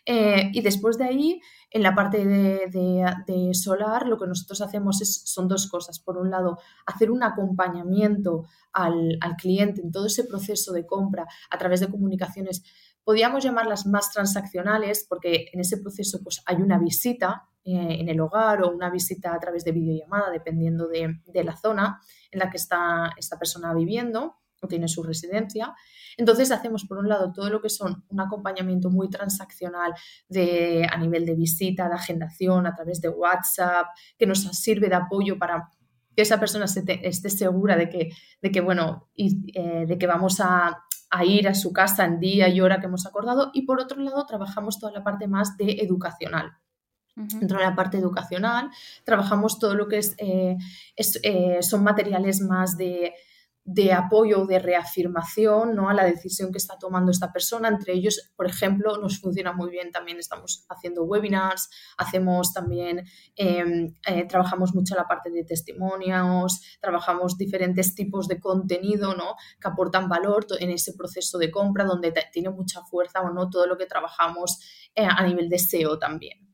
Speaker 3: Eh, y después de ahí, en la parte de, solar, lo que nosotros hacemos es, son dos cosas. Por un lado, hacer un acompañamiento al, cliente en todo ese proceso de compra a través de comunicaciones, podríamos llamarlas más transaccionales, porque en ese proceso pues, hay una visita eh, en el hogar o una visita a través de videollamada, dependiendo de, de la zona en la que está esta persona viviendo o tiene su residencia. Entonces hacemos por un lado todo lo que son un acompañamiento muy transaccional de, a nivel de visita, de agendación a través de WhatsApp, que nos sirve de apoyo para que esa persona esté segura de que, de que bueno, eh, de que vamos a, a ir a su casa en día y hora que hemos acordado. Y por otro lado, trabajamos toda la parte más de educacional. Dentro de la parte educacional, trabajamos todo lo que es, eh, eh, son materiales más de de apoyo o de reafirmación ¿no? a la decisión que está tomando esta persona. Entre ellos, por ejemplo, nos funciona muy bien, también estamos haciendo webinars, hacemos también, em, eh, trabajamos mucho la parte de testimonios, trabajamos diferentes tipos de contenido ¿no? que aportan valor en ese proceso de compra donde tiene mucha fuerza o no todo lo que trabajamos eh, a nivel de SEO también.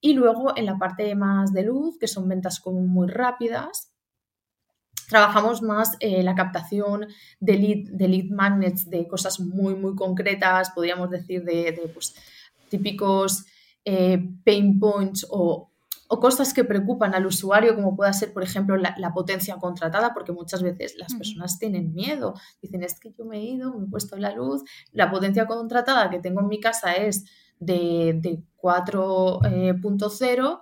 Speaker 3: Y luego en la parte más de luz, que son ventas como muy rápidas, Trabajamos más eh, la captación de lead, de lead magnets, de cosas muy, muy concretas, podríamos decir, de, pues, típicos eh, pain points o, cosas que preocupan al usuario, como pueda ser, por ejemplo, la, potencia contratada, porque muchas veces las personas tienen miedo. Dicen, es que yo me he ido, me he puesto la luz, la potencia contratada que tengo en mi casa es de, de 4.0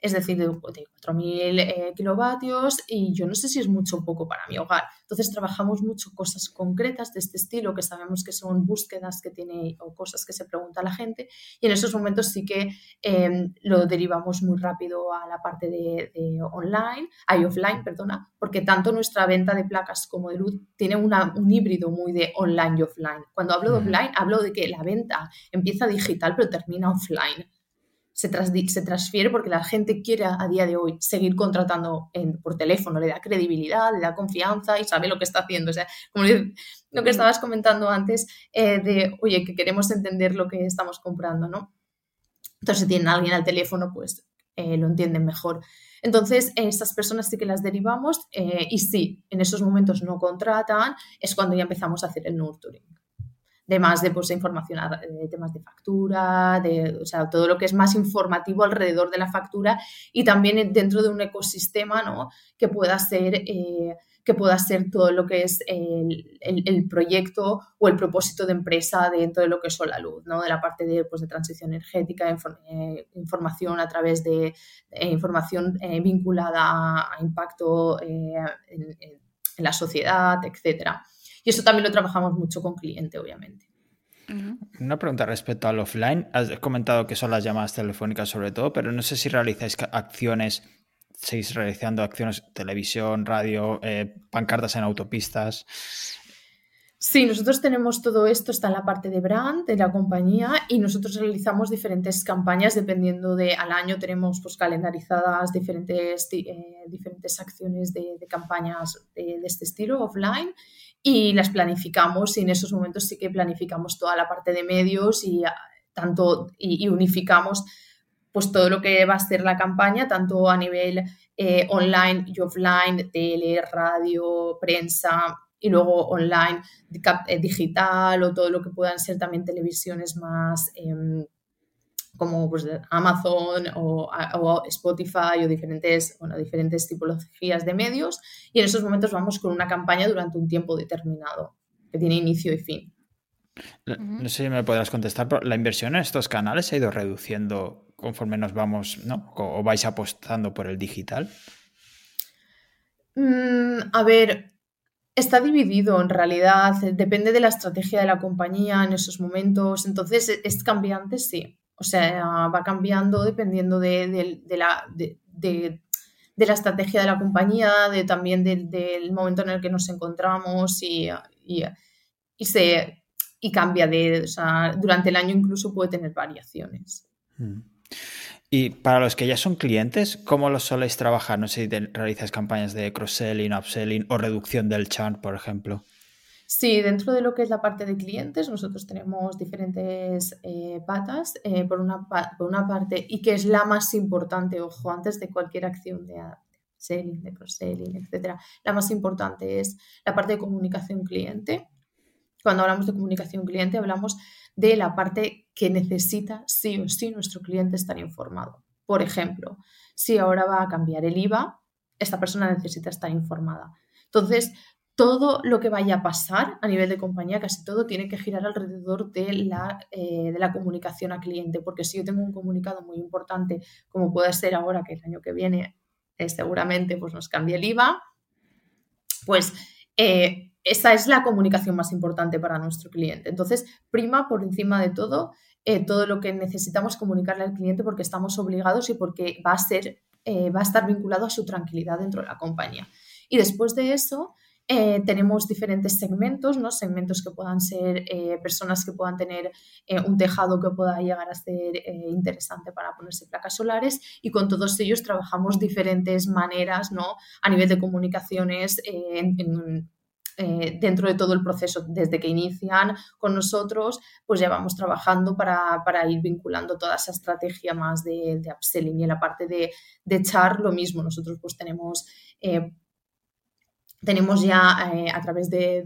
Speaker 3: es decir, de, 4.000 eh, kilovatios y yo no sé si es mucho o poco para mi hogar. Entonces trabajamos mucho cosas concretas de este estilo que sabemos que son búsquedas que tiene o cosas que se pregunta la gente y en esos momentos sí que em, lo derivamos muy rápido a la parte de, online, hay offline, perdona, porque tanto nuestra venta de placas como de luz tiene una, un híbrido muy de online y offline. Cuando hablo de offline, hablo de que la venta empieza digital pero termina offline se, transfiere porque la gente quiere a, día de hoy seguir contratando por teléfono, le da credibilidad, le da confianza y sabe lo que está haciendo. O sea, como lo que estabas comentando antes, eh, de, oye, que queremos entender lo que estamos comprando, ¿no? Entonces, si tienen a alguien al teléfono, pues eh, lo entienden mejor. Entonces, estas personas sí que las derivamos eh, y si en esos momentos no contratan, es cuando ya empezamos a hacer el nurturing de más de pues, información, de temas de factura, de o sea, todo lo que es más informativo alrededor de la factura y también dentro de un ecosistema ¿no? que pueda ser... Eh, que pueda todo lo que es el, proyecto o el propósito de empresa dentro de lo que es la luz, ¿no? de la parte de, pues, de transición energética, eh, información a través de información eh, vinculada a, impacto en, en, la sociedad, etcétera. Y eso también lo trabajamos mucho con cliente, obviamente.
Speaker 2: Una pregunta respecto al offline. Has comentado que son las llamadas telefónicas sobre todo, pero no sé si realizáis acciones, seguís realizando acciones, televisión, radio, eh, pancartas en autopistas.
Speaker 3: Sí, nosotros tenemos todo esto, está en la parte de brand de la compañía y nosotros realizamos diferentes campañas dependiendo de al año tenemos pues calendarizadas diferentes, eh, diferentes acciones de, campañas de, este estilo offline y las planificamos y en esos momentos sí que planificamos toda la parte de medios y ah, tanto y, unificamos pues todo lo que va a ser la campaña tanto a nivel eh, online y offline, tele, radio, prensa y luego online, eh, digital o todo lo que puedan ser también televisiones más em, como pues, Amazon o, o, Spotify o diferentes, bueno, diferentes tipologías de medios y en esos momentos vamos con una campaña durante un tiempo determinado que tiene inicio y fin.
Speaker 2: No sé si me podrás contestar, pero la inversión en estos canales se ha ido reduciendo conforme nos vamos, ¿no? ¿O vais apostando por el digital?
Speaker 3: Mm, a ver, está dividido en realidad, depende de la estrategia de la compañía en esos momentos, entonces es cambiante, sí. O sea, va cambiando dependiendo de, la, de, la estrategia de la compañía, de, también del momento en el que nos encontramos y, y, se, y cambia de, o sea, durante el año incluso puede tener variaciones.
Speaker 2: Mm. Y para los que ya son clientes, ¿cómo los soléis trabajar? No sé si realizas campañas de cross-selling, upselling o reducción del churn, por ejemplo.
Speaker 3: Sí, dentro de lo que es la parte de clientes, nosotros tenemos diferentes eh, patas. Eh, por, una, por una parte, y que es la más importante, ojo, antes de cualquier acción de upselling, de cross-selling, etc. La más importante es la parte de comunicación cliente. Cuando hablamos de comunicación cliente, hablamos de la parte que necesita sí o sí nuestro cliente estar informado. Por ejemplo, si ahora va a cambiar el IVA, esta persona necesita estar informada. Entonces, todo lo que vaya a pasar a nivel de compañía, casi todo tiene que girar alrededor de la, eh, de la comunicación a cliente, porque si yo tengo un comunicado muy importante, como puede ser ahora que el año que viene eh, seguramente pues nos cambie el IVA, pues eh, esa es la comunicación más importante para nuestro cliente. Entonces, prima por encima de todo todo lo que necesitamos comunicarle al cliente porque estamos obligados y porque va a ser, va a estar vinculado a su tranquilidad dentro de la compañía. Y después de eso, eh, tenemos diferentes segmentos, ¿no? Segmentos que puedan ser personas que puedan tener un tejado que pueda llegar a ser interesante para ponerse placas solares y con todos ellos trabajamos diferentes maneras, ¿no? A nivel de comunicaciones en eh, dentro de todo el proceso, desde que inician con nosotros, pues ya vamos trabajando para, ir vinculando toda esa estrategia más de, de upselling y en la parte de, de echar lo mismo. Nosotros pues tenemos eh, tenemos ya eh, a través de,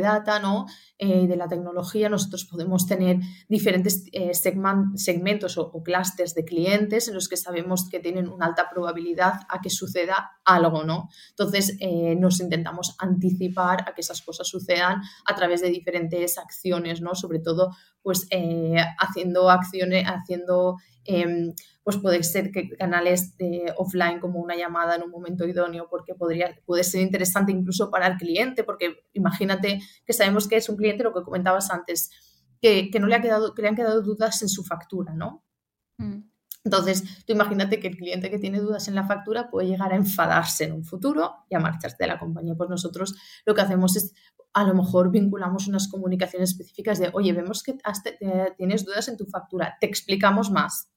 Speaker 3: data, ¿no? Eh, de la tecnología, nosotros podemos tener diferentes eh, segmentos o, clústeres de clientes en los que sabemos que tienen una alta probabilidad a que suceda algo, ¿no? Entonces, nos intentamos anticipar a que esas cosas sucedan a través de diferentes acciones, ¿no? Sobre todo, pues, haciendo acciones, haciendo em, pues puede ser que canales de offline como una llamada en un momento idóneo, porque podría, puede ser interesante incluso para el cliente, porque imagínate que sabemos que es un cliente, lo que comentabas antes, que, no le, ha quedado, que le han quedado dudas en su factura, ¿no? Mm. Entonces, tú imagínate que el cliente que tiene dudas en la factura puede llegar a enfadarse en un futuro y a marcharse de la compañía. Pues nosotros lo que hacemos es, a lo mejor vinculamos unas comunicaciones específicas de, oye, vemos que tienes dudas en tu factura, te explicamos más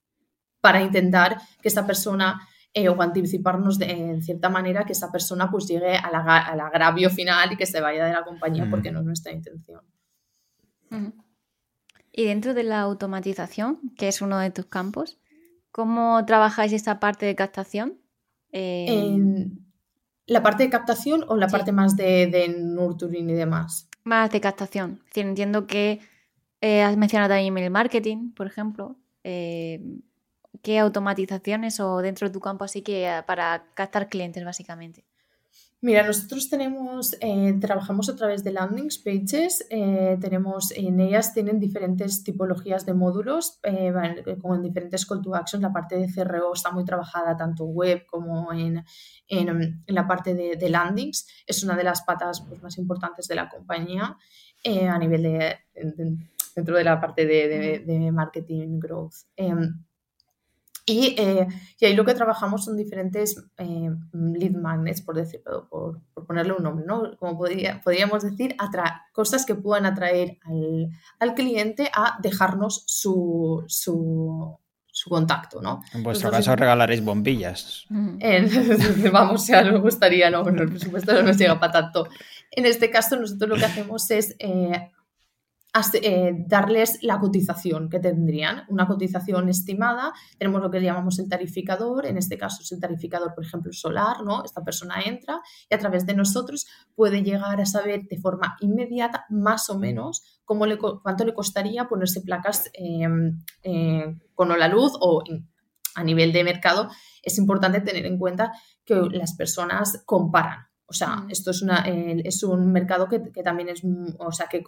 Speaker 3: para intentar que esta persona eh, o anticiparnos de, en cierta manera que esa persona pues llegue al agravio final y que se vaya de la compañía mm. porque no es nuestra intención.
Speaker 1: Y dentro de la automatización, que es uno de tus campos, ¿cómo trabajáis esta parte de captación?
Speaker 3: En ¿La parte de captación o la parte más de, de, nurturing y demás?
Speaker 1: Más de captación. entiendo que eh, has mencionado también email marketing, por ejemplo. Eh, ¿Qué automatizaciones o dentro de tu campo así que eh, para captar clientes básicamente?
Speaker 3: Mira, nosotros tenemos, eh, trabajamos a través de landing pages, eh, tenemos, en ellas tienen diferentes tipologías de módulos, con diferentes call to action. La parte de CRO está muy trabajada tanto web como en, en, la parte de, landings. Es una de las patas pues, más importantes de la compañía a nivel de, dentro de la parte de, de marketing growth. Eh, y, ahí lo que trabajamos son diferentes eh, lead magnets, por decirlo, por, ponerle un nombre, ¿no? Como podríamos decir, cosas que puedan atraer al, cliente a dejarnos su, su, contacto, ¿no?
Speaker 2: En vuestro caso regalaréis bombillas. (laughs)
Speaker 3: vamos, ya nos gustaría, no, bueno, el presupuesto no nos llega para tanto. En este caso, nosotros lo que hacemos es eh, eh, darles la cotización que tendrían, una cotización estimada. Tenemos lo que llamamos el tarificador, en este caso es el tarificador, por ejemplo, solar, ¿no? Esta persona entra y a través de nosotros puede llegar a saber de forma inmediata, más o menos, le, cuánto le costaría ponerse placas em, eh, con la luz o a nivel de mercado. Es importante tener en cuenta que las personas comparan o sea, esto es, una, es un mercado que, también es, o sea, que,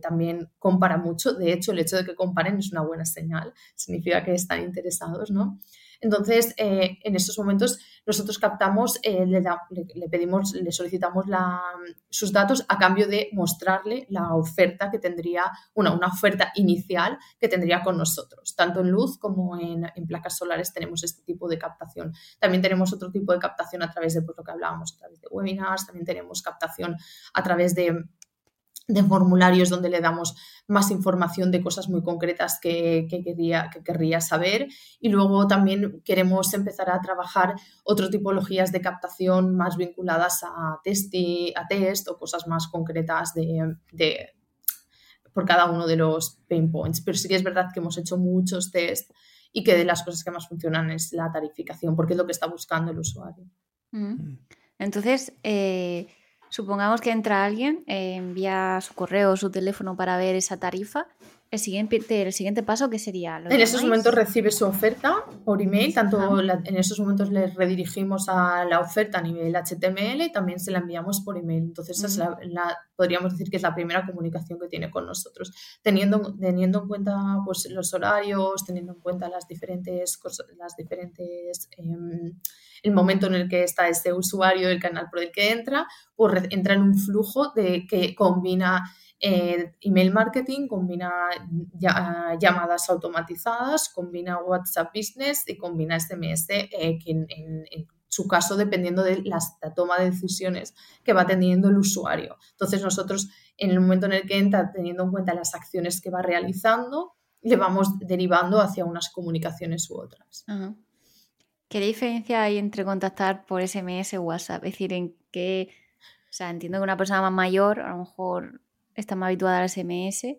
Speaker 3: también compara mucho. De hecho, el hecho de que comparen es una buena señal. Significa que están interesados, ¿no? Entonces, eh, en estos momentos nosotros captamos, eh, le, pedimos, le solicitamos sus datos a cambio de mostrarle la oferta que tendría, una, una oferta inicial que tendría con nosotros. Tanto en luz como en, placas solares tenemos este tipo de captación. También tenemos otro tipo de captación a través de pues, lo que hablábamos, a través de webinars, también tenemos captación a través de de formularios donde le damos más información de cosas muy concretas que, quería, que querría saber. Y luego también queremos empezar a trabajar otras tipologías de captación más vinculadas a, test, a test o cosas más concretas de, por cada uno de los pain points. Pero sí que es verdad que hemos hecho muchos test y que de las cosas que más funcionan es la tarificación, porque es lo que está buscando el usuario.
Speaker 1: Mm. Entonces, eh, Supongamos que entra alguien, eh, envía su correo o su teléfono para ver esa tarifa. El siguiente, el siguiente paso, ¿qué sería?
Speaker 3: En esos momentos recibe su oferta por email, tanto en esos momentos le redirigimos a la oferta a nivel HTML y también se la enviamos por email. Entonces, es la, podríamos decir que es la primera comunicación que tiene con nosotros, teniendo, teniendo en cuenta pues, los horarios, teniendo en cuenta las diferentes, las diferentes em, el momento en el que está este usuario, el canal por el que entra, pues entra en un flujo de que combina eh, email marketing, combina llamadas automatizadas, combina WhatsApp Business y combina SMS, en, su caso dependiendo de la, toma de decisiones que va teniendo el usuario. Entonces nosotros en el momento en el que entra, teniendo en cuenta las acciones que va realizando, le vamos derivando hacia unas comunicaciones u otras.
Speaker 1: ¿Qué diferencia hay entre contactar por SMS o WhatsApp? Es decir, en qué. O sea, entiendo que una persona más mayor a lo mejor está más habituada al SMS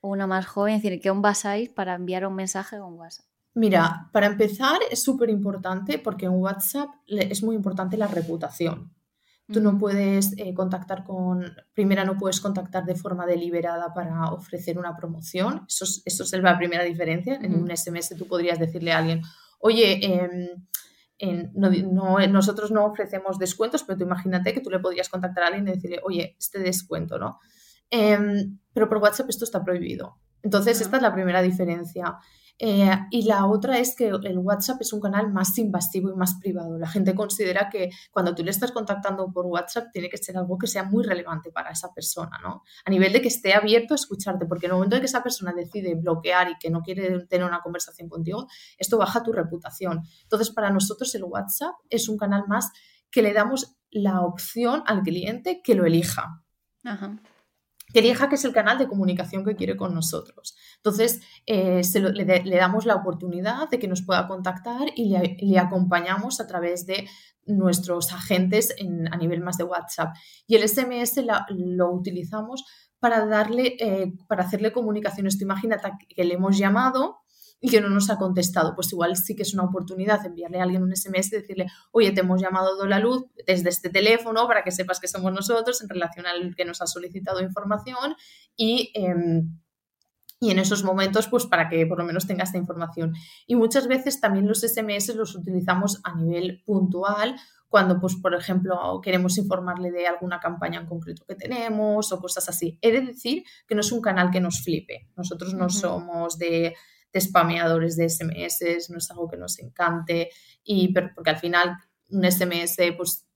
Speaker 1: o una más joven. Es decir, ¿qué os basáis para enviar un mensaje con WhatsApp?
Speaker 3: Mira, para empezar es súper importante porque en WhatsApp es muy importante la reputación. Tú no puedes eh, contactar con, primera no puedes contactar de forma deliberada para ofrecer una promoción. Eso es, eso es la primera diferencia. En un SMS tú podrías decirle a alguien, oye, em, nosotros no ofrecemos descuentos, pero tú imagínate que tú le podrías contactar a alguien y decirle, oye, este descuento, ¿no? Em, pero por WhatsApp esto está prohibido. Entonces, esta es la primera diferencia. Eh, y la otra es que el WhatsApp es un canal más invasivo y más privado. La gente considera que cuando tú le estás contactando por WhatsApp tiene que ser algo que sea muy relevante para esa persona, ¿no? A nivel de que esté abierto a escucharte, porque en el momento en que esa persona decide bloquear y que no quiere tener una conversación contigo, esto baja tu reputación. Entonces, para nosotros el WhatsApp es un canal más que le damos la opción al cliente que lo elija. Ajá que elija que es el canal de comunicación que quiere con nosotros. Entonces, eh, le, damos la oportunidad de que nos pueda contactar y le, acompañamos a través de nuestros agentes a nivel más de WhatsApp. Y el SMS lo utilizamos para darle, eh, para hacerle comunicaciones. Tú imagínate que le hemos llamado y que no nos ha contestado, pues igual sí que es una oportunidad enviarle a alguien un SMS y decirle, oye, te hemos llamado de la luz desde este teléfono para que sepas que somos nosotros en relación al que nos ha solicitado información y, em, y en esos momentos, pues para que por lo menos tenga esta información. Y muchas veces también los SMS los utilizamos a nivel puntual cuando, pues, por ejemplo, queremos informarle de alguna campaña en concreto que tenemos o cosas así. He de decir que no es un canal que nos flipe. Nosotros no somos de de spameadores de SMS, no es algo que nos encante, y, porque al final un SMS, pues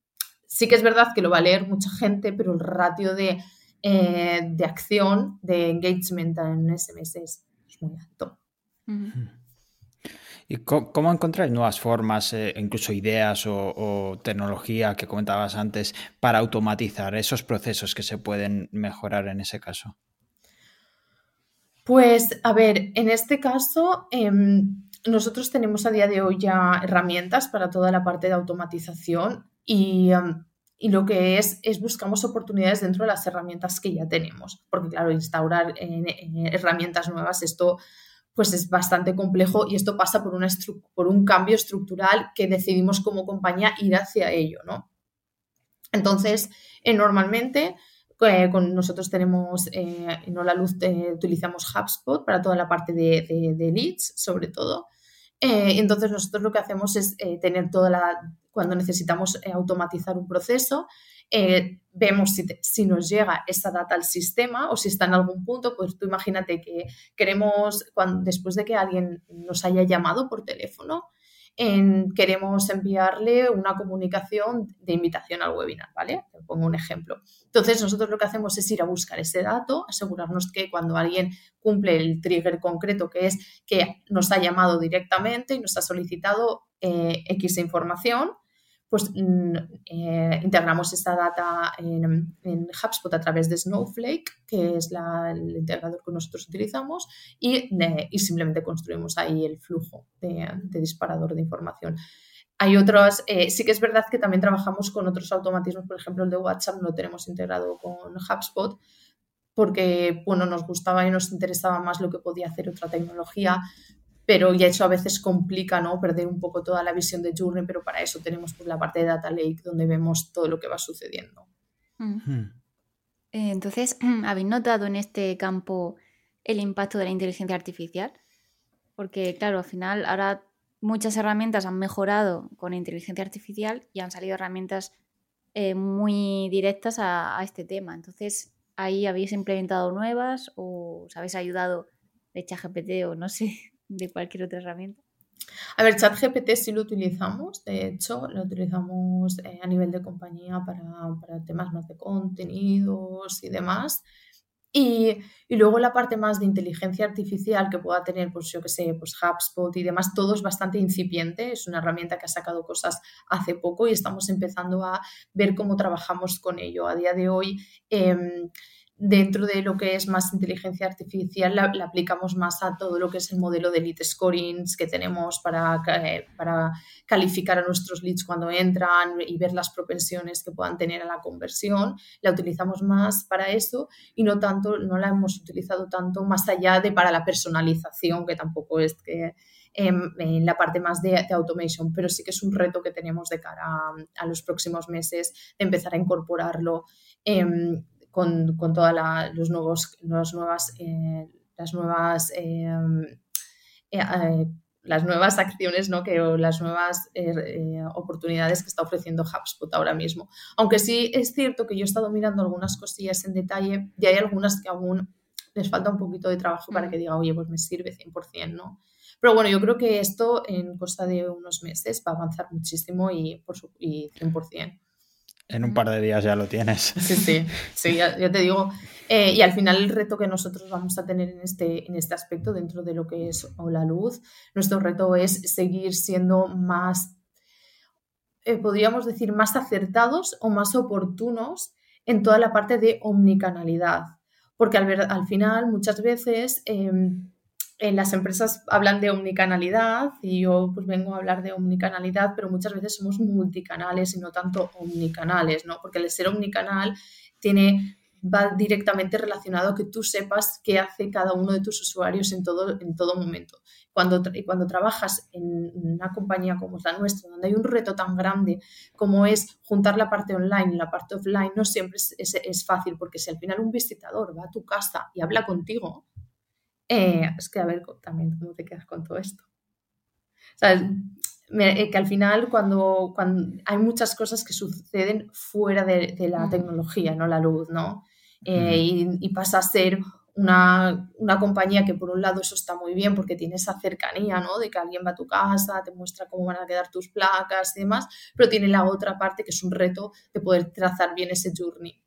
Speaker 3: sí que es verdad que lo va a leer mucha gente, pero el ratio de, eh, acción, de engagement en un SMS es, muy alto.
Speaker 2: ¿Y cómo, encontrar nuevas formas, eh, incluso ideas o, tecnología que comentabas antes, para automatizar esos procesos que se pueden mejorar en ese caso?
Speaker 3: Pues, a ver, en este caso, em, nosotros tenemos a día de hoy ya herramientas para toda la parte de automatización y em, y lo que es es buscamos oportunidades dentro de las herramientas que ya tenemos, porque claro, instaurar herramientas nuevas, esto pues es bastante complejo y esto pasa por, una por un cambio estructural que decidimos como compañía ir hacia ello, ¿no? Entonces, eh, normalmente eh, con nosotros tenemos eh, en la Luz utilizamos HubSpot para toda la parte de, de leads, sobre todo. entonces nosotros lo que hacemos es tener toda la, cuando necesitamos automatizar un proceso, eh, vemos si, nos llega esa data al sistema o si está en algún punto, pues tú imagínate que queremos, cuando, después de que alguien nos haya llamado por teléfono, queremos enviarle una comunicación de invitación al webinar, ¿vale? Te pongo un ejemplo. Entonces, nosotros lo que hacemos es ir a buscar ese dato, asegurarnos que cuando alguien cumple el trigger concreto, que es que nos ha llamado directamente y nos ha solicitado eh, X información, pues mm, eh, integramos esta data en, HubSpot a través de Snowflake, que es el integrador que nosotros utilizamos, y, simplemente construimos ahí el flujo de, disparador de información. Hay otros, eh, sí que es verdad que también trabajamos con otros automatismos, por ejemplo, el de WhatsApp no lo tenemos integrado con HubSpot, porque bueno, nos gustaba y nos interesaba más lo que podía hacer otra tecnología, pero ya eso a veces complica, ¿no? Perder un poco toda la visión de Journey, pero para eso tenemos pues, la parte de Data Lake donde vemos todo lo que va sucediendo.
Speaker 1: Mm. Hmm. Eh, entonces, (clears throat) ¿habéis notado en este campo el impacto de la inteligencia artificial? Porque, claro, al final ahora muchas herramientas han mejorado con inteligencia artificial y han salido herramientas eh, muy directas a, a, este tema. Entonces, ¿ahí habéis implementado nuevas o os habéis ayudado de ChatGPT o no sé? De cualquier otra herramienta?
Speaker 3: A ver, ChatGPT sí lo utilizamos, de hecho, lo utilizamos eh, a nivel de compañía para, temas más de contenidos y demás. Y, luego la parte más de inteligencia artificial que pueda tener, pues yo que sé, pues HubSpot y demás, todo es bastante incipiente. Es una herramienta que ha sacado cosas hace poco y estamos empezando a ver cómo trabajamos con ello. A día de hoy, em, dentro de lo que es más inteligencia artificial, la, aplicamos más a todo lo que es el modelo de lead scorings que tenemos para, eh, para calificar a nuestros leads cuando entran y ver las propensiones que puedan tener a la conversión. La utilizamos más para eso y no tanto, no la hemos utilizado tanto más allá de para la personalización, que tampoco es que em, en, la parte más de, automation, pero sí que es un reto que tenemos de cara a, los próximos meses de empezar a incorporarlo. Em, con, con todas los nuevos, las nuevas, eh, las nuevas eh, eh, las nuevas acciones ¿no? que, o las nuevas oportunidades que está ofreciendo HubSpot ahora mismo. Aunque sí es cierto que yo he estado mirando algunas cosillas en detalle y hay algunas que aún les falta un poquito de trabajo para mm. que diga, oye, pues me sirve 100%, ¿no? Pero bueno, yo creo que esto en costa de unos meses va a avanzar muchísimo y, por su, y 100%.
Speaker 2: En un par de días ya lo tienes.
Speaker 3: Sí, sí, sí, ya, te digo. Eh, y al final el reto que nosotros vamos a tener en este, en este aspecto, dentro de lo que es la Luz, nuestro reto es seguir siendo más, eh, podríamos decir, más acertados o más oportunos en toda la parte de omnicanalidad. Porque al, ver, al final muchas veces... Em, en las empresas hablan de omnicanalidad y yo pues vengo a hablar de omnicanalidad, pero muchas veces somos multicanales y no tanto omnicanales, ¿no? Porque el ser omnicanal tiene va directamente relacionado a que tú sepas qué hace cada uno de tus usuarios en todo, en todo momento. Cuando, cuando trabajas en una compañía como es la nuestra, donde hay un reto tan grande como es juntar la parte online y la parte offline, no siempre es, es fácil, porque si al final un visitador va a tu casa y habla contigo, eh, es que a ver también cómo te quedas con todo esto. O eh, que al final cuando, cuando hay muchas cosas que suceden fuera de, la tecnología, no la luz, ¿no? Eh, y, pasa a ser una, una, compañía que por un lado eso está muy bien porque tiene esa cercanía, ¿no? De que alguien va a tu casa, te muestra cómo van a quedar tus placas y demás, pero tiene la otra parte que es un reto de poder trazar bien ese journey.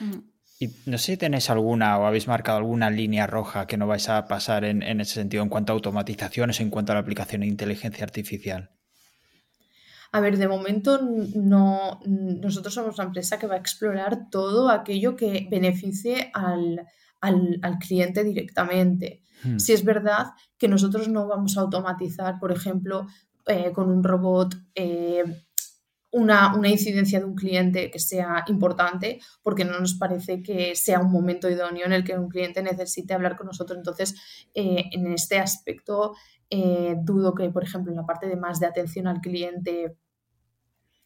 Speaker 2: Mm. Y no sé si tenéis alguna o habéis marcado alguna línea roja que no vais a pasar en, ese sentido en cuanto a automatizaciones, en cuanto a la aplicación de inteligencia artificial.
Speaker 3: A ver, de momento no. Nosotros somos una empresa que va a explorar todo aquello que beneficie al, cliente directamente. Hmm. Si es verdad que nosotros no vamos a automatizar, por ejemplo, eh, con un robot. Eh, una, una, incidencia de un cliente que sea importante, porque no nos parece que sea un momento idóneo en el que un cliente necesite hablar con nosotros. Entonces, eh, en este aspecto, eh, dudo que, por ejemplo, en la parte de más de atención al cliente,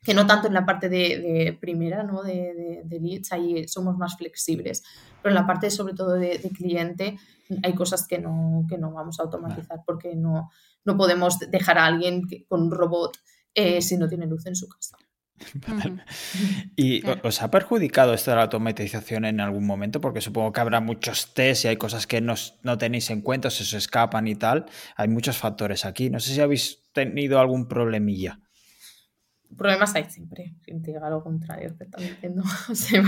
Speaker 3: que no tanto en la parte de, primera, ¿no? De, de, leads, ahí somos más flexibles, pero en la parte sobre todo de, cliente hay cosas que no, que no vamos a automatizar porque no, no podemos dejar a alguien con un robot eh, si no tiene luz en su casa. (laughs)
Speaker 2: ¿Y os ha perjudicado esto de la automatización en algún momento? Porque supongo que habrá muchos test y hay cosas que no, tenéis en cuenta, se os escapan y tal. Hay muchos factores aquí. No sé si habéis tenido algún problemilla.
Speaker 3: Problemas hay siempre, sin te diga lo contrario, que están diciendo. (laughs) O sea,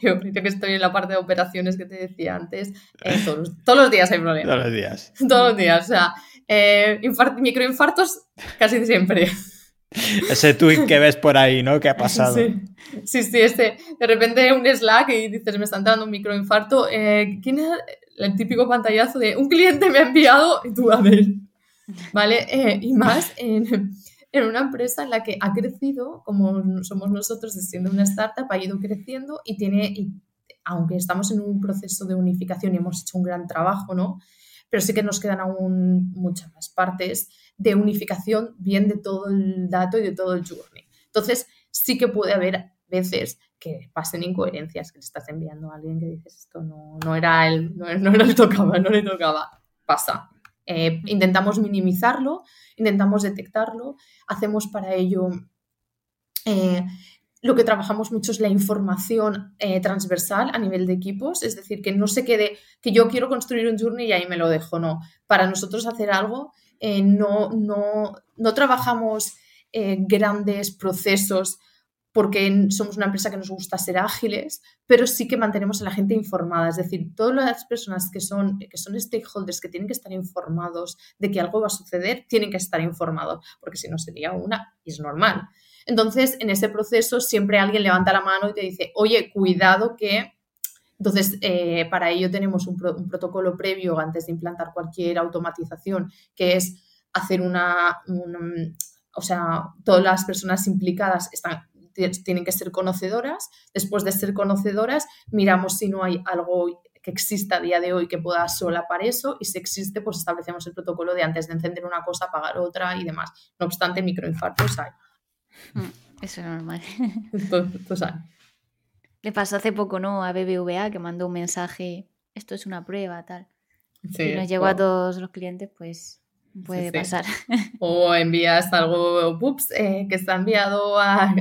Speaker 3: yo creo que estoy en la parte de operaciones que te decía antes. Eh, (laughs) todos, los días hay problemas.
Speaker 2: Todos los días.
Speaker 3: Todos los días. O sea, eh, microinfartos casi siempre. (laughs)
Speaker 2: Ese tweet que ves por ahí, ¿no? ¿Qué ha pasado?
Speaker 3: Sí, sí, este, de repente un Slack y dices, me está entrando un microinfarto. Eh, ¿Quién es el típico pantallazo de un cliente me ha enviado y tú a ver? ¿Vale? Eh, y más en, una empresa en la que ha crecido, como somos nosotros, siendo una startup, ha ido creciendo y tiene, aunque estamos en un proceso de unificación y hemos hecho un gran trabajo, ¿no? Pero sí que nos quedan aún muchas más partes de unificación bien de todo el dato y de todo el journey. Entonces, sí que puede haber veces que pasen incoherencias, que le estás enviando a alguien que dices esto no, no era él, no, no, le tocaba, no le tocaba. Pasa. Eh, intentamos minimizarlo, intentamos detectarlo, hacemos para ello eh, lo que trabajamos mucho es la información eh, transversal a nivel de equipos, es decir, que no se quede que yo quiero construir un journey y ahí me lo dejo, no. Para nosotros hacer algo eh, no, no, no, trabajamos eh, grandes procesos porque somos una empresa que nos gusta ser ágiles, pero sí que mantenemos a la gente informada. Es decir, todas las personas que son, que son stakeholders, que tienen que estar informados de que algo va a suceder, tienen que estar informados, porque si no sería una, es normal. Entonces, en ese proceso siempre alguien levanta la mano y te dice, oye, cuidado que entonces, eh, para ello tenemos un, protocolo previo antes de implantar cualquier automatización, que es hacer una, o sea, todas las personas implicadas están, tienen que ser conocedoras. Después de ser conocedoras, miramos si no hay algo que exista a día de hoy que pueda solapar eso y si existe, pues establecemos el protocolo de antes de encender una cosa, apagar otra y demás. No obstante, microinfartos hay.
Speaker 1: Mm, eso es normal.
Speaker 3: Entonces, hay.
Speaker 1: Le pasó hace poco, ¿no? A BBVA que mandó un mensaje, esto es una prueba, tal. si nos llegó a todos los clientes, pues puede pasar. (laughs)
Speaker 3: O envías algo, ups, eh, que está enviado a,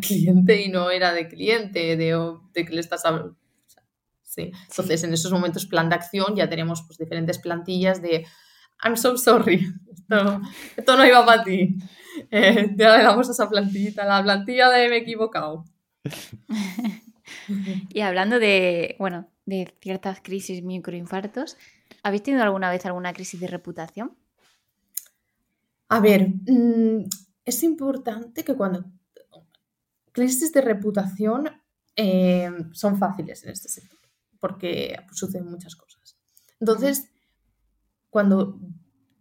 Speaker 3: cliente y no era de cliente, de, de que le estás hablando. Sí. Entonces, en esos momentos, plan de acción, ya tenemos pues, diferentes plantillas de I'm so sorry, (laughs) esto, esto no iba para ti. Eh, le damos esa plantillita, la plantilla de me he equivocado. (laughs)
Speaker 1: y hablando de, bueno, de ciertas crisis microinfartos, ¿habéis tenido alguna vez alguna crisis de reputación?
Speaker 3: A ver, mm, es importante que cuando crisis de reputación eh, son fáciles en este sector, porque suceden muchas cosas. Entonces, cuando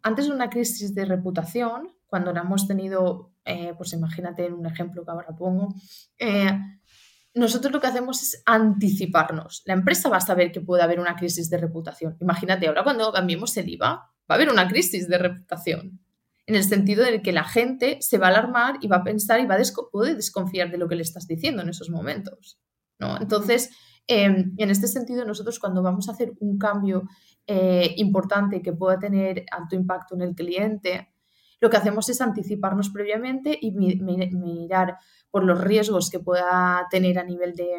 Speaker 3: antes de una crisis de reputación, cuando la hemos tenido, eh, pues imagínate en un ejemplo que ahora pongo, eh, nosotros lo que hacemos es anticiparnos. La empresa va a saber que puede haber una crisis de reputación. Imagínate, ahora cuando cambiemos el IVA, va a haber una crisis de reputación. En el sentido de que la gente se va a alarmar y va a pensar y va a puede desconfiar de lo que le estás diciendo en esos momentos. ¿no? Entonces, em, en este sentido, nosotros cuando vamos a hacer un cambio eh, importante que pueda tener alto impacto en el cliente, lo que hacemos es anticiparnos previamente y mirar por los riesgos que pueda tener a nivel de,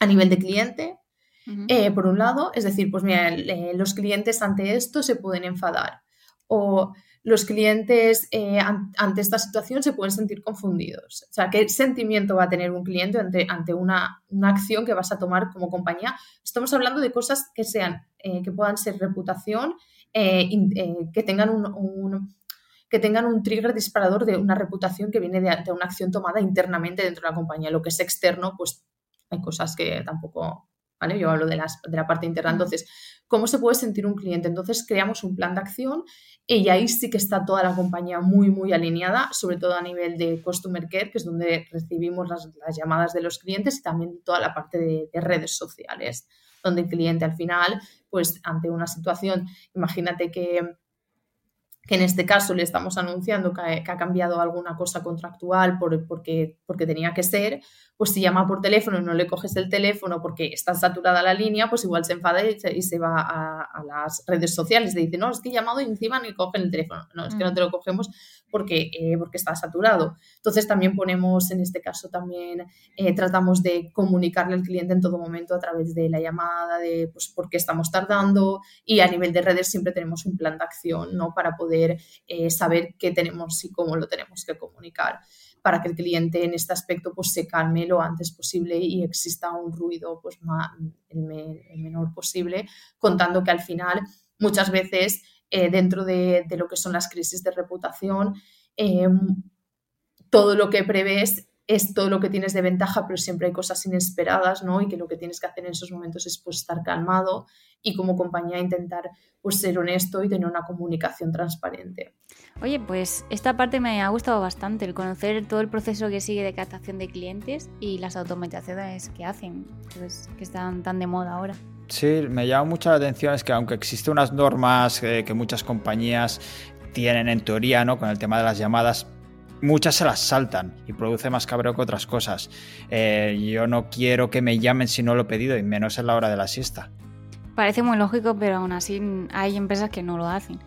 Speaker 3: a nivel de cliente. Eh, por un lado, es decir, pues mira, eh, los clientes ante esto se pueden enfadar o los clientes eh, ante esta situación se pueden sentir confundidos. O sea, ¿qué sentimiento va a tener un cliente ante, ante una, una, acción que vas a tomar como compañía? Estamos hablando de cosas que sean, que puedan ser reputación, que tengan un, que tengan un trigger disparador de una reputación que viene de, una acción tomada internamente dentro de la compañía. Lo que es externo, pues hay cosas que tampoco ¿vale? Yo hablo de, las, de la parte interna. Entonces, ¿cómo se puede sentir un cliente? Entonces, creamos un plan de acción y ahí sí que está toda la compañía muy, muy alineada, sobre todo a nivel de Customer Care, que es donde recibimos las, llamadas de los clientes y también toda la parte de, de redes sociales, donde el cliente al final, pues ante una situación, imagínate que que en este caso le estamos anunciando que ha, cambiado alguna cosa contractual por, porque, porque tenía que ser, pues si llama por teléfono y no le coges el teléfono porque está saturada la línea, pues igual se enfada y se, va a, las redes sociales. Le dice, no, es que he llamado y encima ni cogen el teléfono. No, es que no mm. te lo cogemos porque, eh, porque está saturado. Entonces también ponemos, en este caso también eh, tratamos de comunicarle al cliente en todo momento a través de la llamada, de pues por qué estamos tardando y a nivel de redes siempre tenemos un plan de acción, ¿no? Para poder eh, saber qué tenemos y cómo lo tenemos que comunicar para que el cliente en este aspecto pues, se calme lo antes posible y exista un ruido pues, más, el, menor posible, contando que al final muchas veces eh, dentro de, lo que son las crisis de reputación, eh, todo lo que prevés es todo lo que tienes de ventaja, pero siempre hay cosas inesperadas, ¿no? Y que lo que tienes que hacer en esos momentos es pues, estar calmado y como compañía intentar pues, ser honesto y tener una comunicación transparente.
Speaker 1: Oye, pues esta parte me ha gustado bastante, el conocer todo el proceso que sigue de captación de clientes y las automatizaciones que hacen, pues, que están tan de moda ahora.
Speaker 2: Sí, me llama mucho la atención es que aunque existen unas normas eh, que muchas compañías tienen en teoría, ¿no? Con el tema de las llamadas, muchas se las saltan y produce más cabreo que otras cosas. Eh, yo no quiero que me llamen si no lo he pedido y menos en la hora de la siesta.
Speaker 1: Parece muy lógico, pero aún así hay empresas que no lo hacen.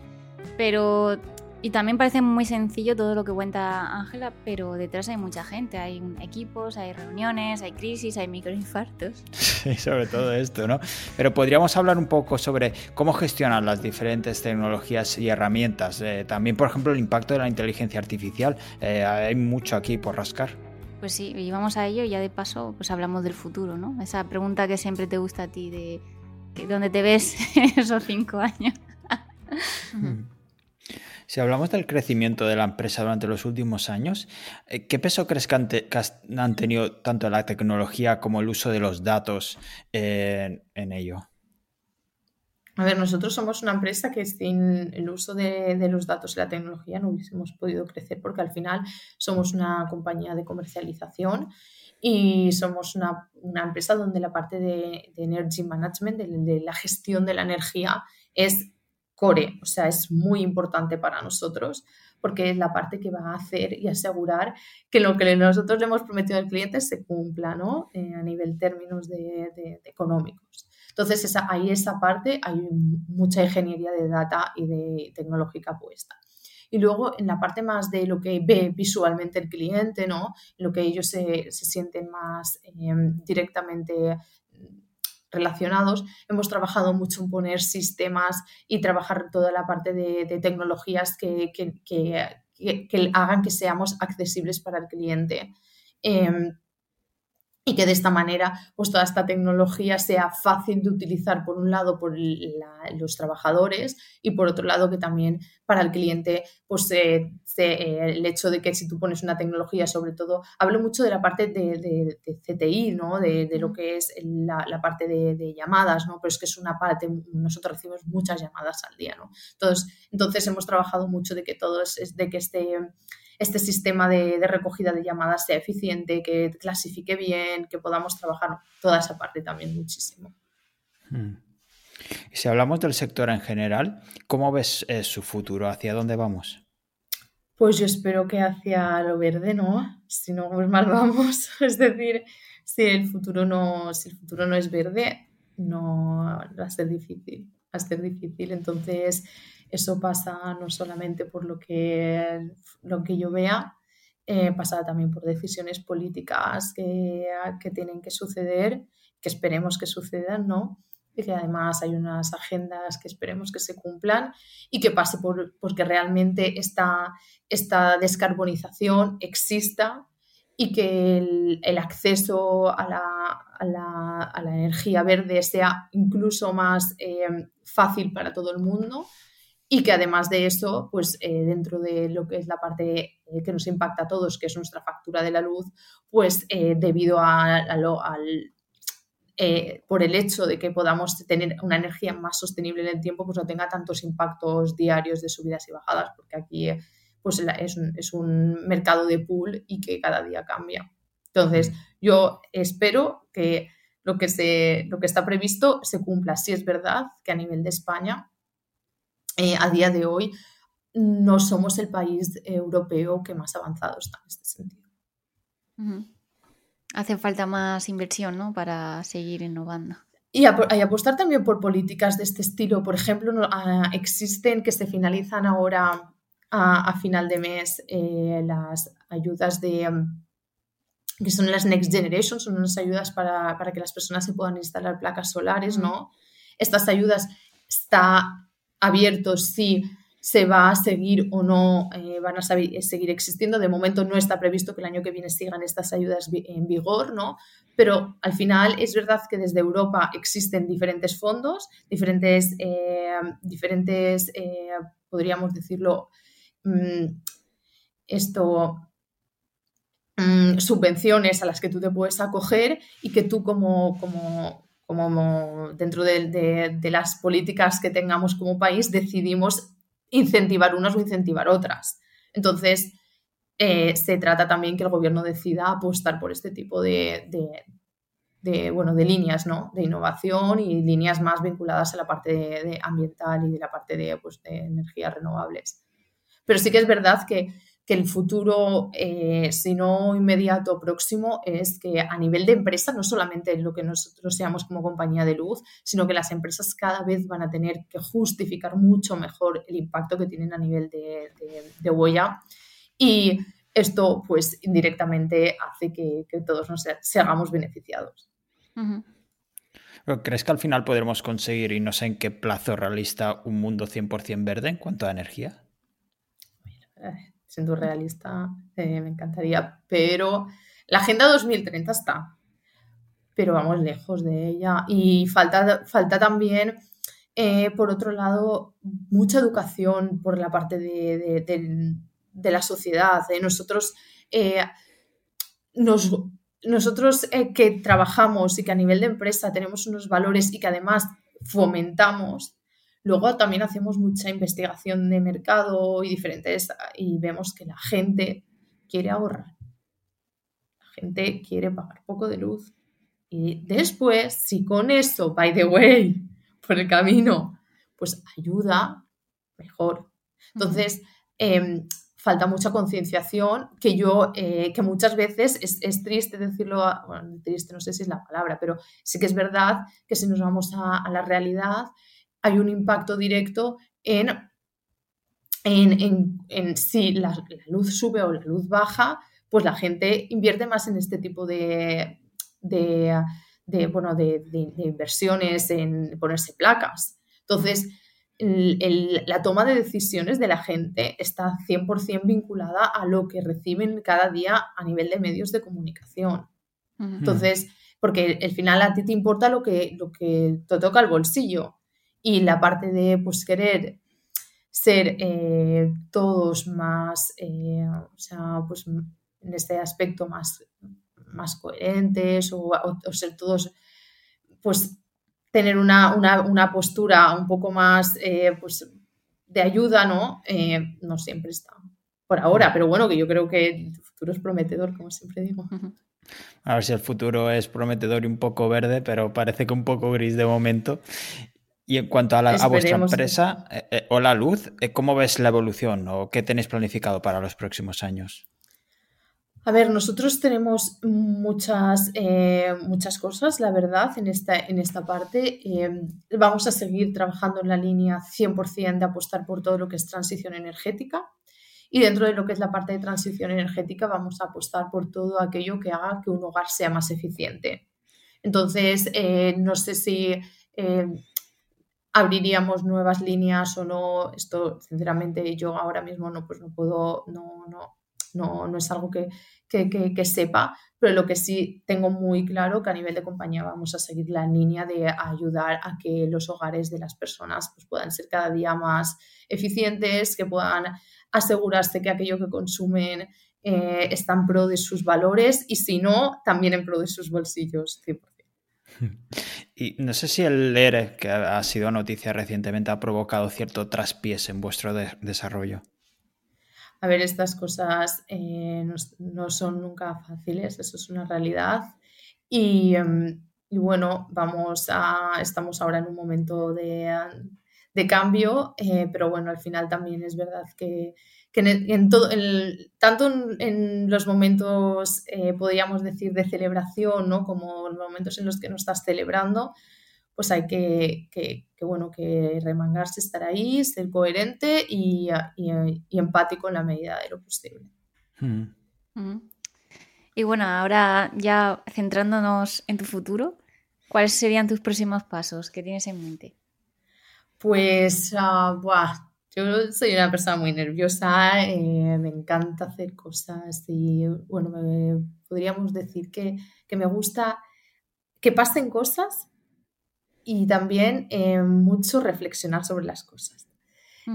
Speaker 1: Pero y también parece muy sencillo todo lo que cuenta Ángela, pero detrás hay mucha gente, hay equipos, hay reuniones, hay crisis, hay microinfartos. (laughs)
Speaker 2: Sí, sobre todo esto, ¿no? Pero podríamos hablar un poco sobre cómo gestionar las diferentes tecnologías y herramientas. Eh, también, por ejemplo, el impacto de la inteligencia artificial. Eh, hay mucho aquí por rascar.
Speaker 1: Pues sí, y vamos a ello y ya de paso pues hablamos del futuro, ¿no? Esa pregunta que siempre te gusta a ti de dónde te ves (laughs) esos cinco años.
Speaker 2: Si hablamos del crecimiento de la empresa durante los últimos años, eh, ¿qué peso crees que han, tenido tanto la tecnología como el uso de los datos en, ello?
Speaker 3: A ver, nosotros somos una empresa que sin el uso de, los datos y la tecnología no hubiésemos podido crecer porque al final somos una compañía de comercialización y somos una, empresa donde la parte de, energy management, de, la gestión de la energía, es core, o sea, es muy importante para nosotros porque es la parte que va a hacer y asegurar que lo que nosotros le hemos prometido al cliente se cumpla, ¿no? Eh, a nivel términos de, económicos. Entonces, esa, ahí esa parte hay mucha ingeniería de data y de tecnológica puesta. Y luego en la parte más de lo que ve visualmente el cliente, ¿no? lo que ellos se, sienten más eh, directamente relacionados, hemos trabajado mucho en poner sistemas y trabajar toda la parte de, tecnologías que, hagan que seamos accesibles para el cliente. Em, y que de esta manera pues toda esta tecnología sea fácil de utilizar por un lado por los trabajadores y por otro lado que también para el cliente pues eh, el hecho de que si tú pones una tecnología sobre todo hablo mucho de la parte de, CTI ¿no? de, lo que es la, parte de, llamadas ¿no? pero es que es una parte nosotros recibimos muchas llamadas al día ¿no? entonces, entonces hemos trabajado mucho de que todo es de que este este sistema de, recogida de llamadas sea eficiente, que clasifique bien, que podamos trabajar toda esa parte también muchísimo.
Speaker 2: Hmm. Si hablamos del sector en general, ¿cómo ves eh, su futuro? ¿Hacia dónde vamos?
Speaker 3: Pues yo espero que hacia lo verde, ¿no? Si no, pues mal vamos. (laughs) Es decir, si el futuro no, si el futuro no es verde, no va a ser difícil. Va a ser difícil. Entonces, eso pasa no solamente por lo que, lo que yo vea, eh, pasa también por decisiones políticas que, que, tienen que suceder, que esperemos que sucedan, ¿no? Y que además hay unas agendas que esperemos que se cumplan y que pase por porque realmente esta, esta descarbonización exista y que el, acceso a la, a, la, a la, energía verde sea incluso más eh, fácil para todo el mundo y que además de eso, pues eh, dentro de lo que es la parte eh, que nos impacta a todos, que es nuestra factura de la luz, pues eh, debido a, al, eh, por el hecho de que podamos tener una energía más sostenible en el tiempo, pues no tenga tantos impactos diarios de subidas y bajadas, porque aquí pues es un, es un mercado de pool y que cada día cambia. Entonces, yo espero que lo que, se, lo que está previsto se cumpla. Si es verdad que a nivel de España, eh, a día de hoy, no somos el país europeo que más avanzado está en este sentido.
Speaker 1: Hace falta más inversión ¿no? para seguir innovando.
Speaker 3: Y, apostar también por políticas de este estilo. Por ejemplo, existen que se finalizan ahora a, final de mes eh, las ayudas de que son las Next Generation, son unas ayudas para, que las personas se puedan instalar placas solares, ¿no? Estas ayudas está abierto si se va a seguir o no, eh, van a seguir existiendo. De momento no está previsto que el año que viene sigan estas ayudas en vigor, ¿no? Pero al final es verdad que desde Europa existen diferentes fondos, diferentes, eh, diferentes eh, podríamos decirlo, mm, esto, mm, subvenciones a las que tú te puedes acoger y que tú como, como, como dentro de, las políticas que tengamos como país decidimos incentivar unas o incentivar otras. Entonces, eh, se trata también que el gobierno decida apostar por este tipo de, bueno, de líneas ¿no? de innovación y líneas más vinculadas a la parte ambiental y de la parte de, pues, de energías renovables. Pero sí que es verdad que que el futuro, eh, si no inmediato, próximo, es que a nivel de empresa, no solamente lo que nosotros seamos como compañía de luz, sino que las empresas cada vez van a tener que justificar mucho mejor el impacto que tienen a nivel de, de, huella. Y esto, pues, indirectamente hace que, todos nos seamos beneficiados.
Speaker 2: ¿Crees que al final podremos conseguir, y no sé en qué plazo realista, un mundo 100% verde en cuanto a energía?
Speaker 3: Eh, siendo realista, eh, me encantaría, pero la Agenda 2030 está, pero vamos lejos de ella y falta, falta también, eh, por otro lado, mucha educación por la parte de, la sociedad. ¿eh? Nosotros, nosotros que trabajamos y que a nivel de empresa tenemos unos valores y que además fomentamos Luego también hacemos mucha investigación de mercado y diferentes y vemos que la gente quiere ahorrar. La gente quiere pagar poco de luz. Y después, si con eso, by the way, (laughs) por el camino, pues ayuda, mejor. Entonces, em, falta mucha concienciación que yo, eh, que muchas veces es, triste decirlo, bueno, triste no sé si es la palabra, pero sí que es verdad que si nos vamos a la realidad, hay un impacto directo en, en, si la, luz sube o la luz baja, pues la gente invierte más en este tipo de, de, bueno, de, inversiones, en ponerse placas. Entonces, la toma de decisiones de la gente está 100% vinculada a lo que reciben cada día a nivel de medios de comunicación. Entonces, porque al final a ti te importa lo que, lo que te toca el bolsillo y la parte de pues querer ser eh, todos más, eh, o sea, pues en este aspecto más, más coherentes o, ser todos, pues tener una, postura un poco más, eh, pues de ayuda, ¿no? no siempre está por ahora, pero bueno, que yo creo que el futuro es prometedor, como siempre digo.
Speaker 2: A ver si el futuro es prometedor y un poco verde, pero parece que un poco gris de momento. Y en cuanto a, vuestra empresa eh, eh, o la luz, eh, ¿cómo ves la evolución o qué tenéis planificado para los próximos años?
Speaker 3: A ver, nosotros tenemos muchas, muchas cosas, la verdad, en esta, en esta parte. vamos a seguir trabajando en la línea 100% de apostar por todo lo que es transición energética. Y dentro de lo que es la parte de transición energética, vamos a apostar por todo aquello que haga que un hogar sea más eficiente. Entonces, no sé si abriríamos nuevas líneas o no. Esto, sinceramente, yo ahora mismo no, pues no puedo, no, no, no, no es algo que, que, sepa, pero lo que sí tengo muy claro que a nivel de compañía vamos a seguir la línea de ayudar a que los hogares de las personas pues, puedan ser cada día más eficientes, que puedan asegurarse que aquello que consumen eh, está en pro de sus valores y si no, también en pro de sus bolsillos, 100%.
Speaker 2: Y no sé si el ERE, que ha sido noticia recientemente, ha provocado cierto traspiés en vuestro desarrollo.
Speaker 3: A ver, estas cosas eh, no, son nunca fáciles, eso es una realidad. Y, em, bueno, vamos a, estamos ahora en un momento de, cambio, eh, pero bueno, al final también es verdad que, en, todo, tanto en, los momentos, eh, podríamos decir, de celebración, ¿no? como los momentos en los que no estás celebrando, pues hay que, bueno, que remangarse, estar ahí, ser coherente y, empático en la medida de lo posible.
Speaker 1: Mm. Mm. Y bueno, ahora ya centrándonos en tu futuro, ¿cuáles serían tus próximos pasos? ¿Qué tienes en mente?
Speaker 3: Pues, uh, yo soy una persona muy nerviosa, eh, me encanta hacer cosas y, bueno, podríamos decir que, que me gusta que pasen cosas y también eh, mucho reflexionar sobre las cosas.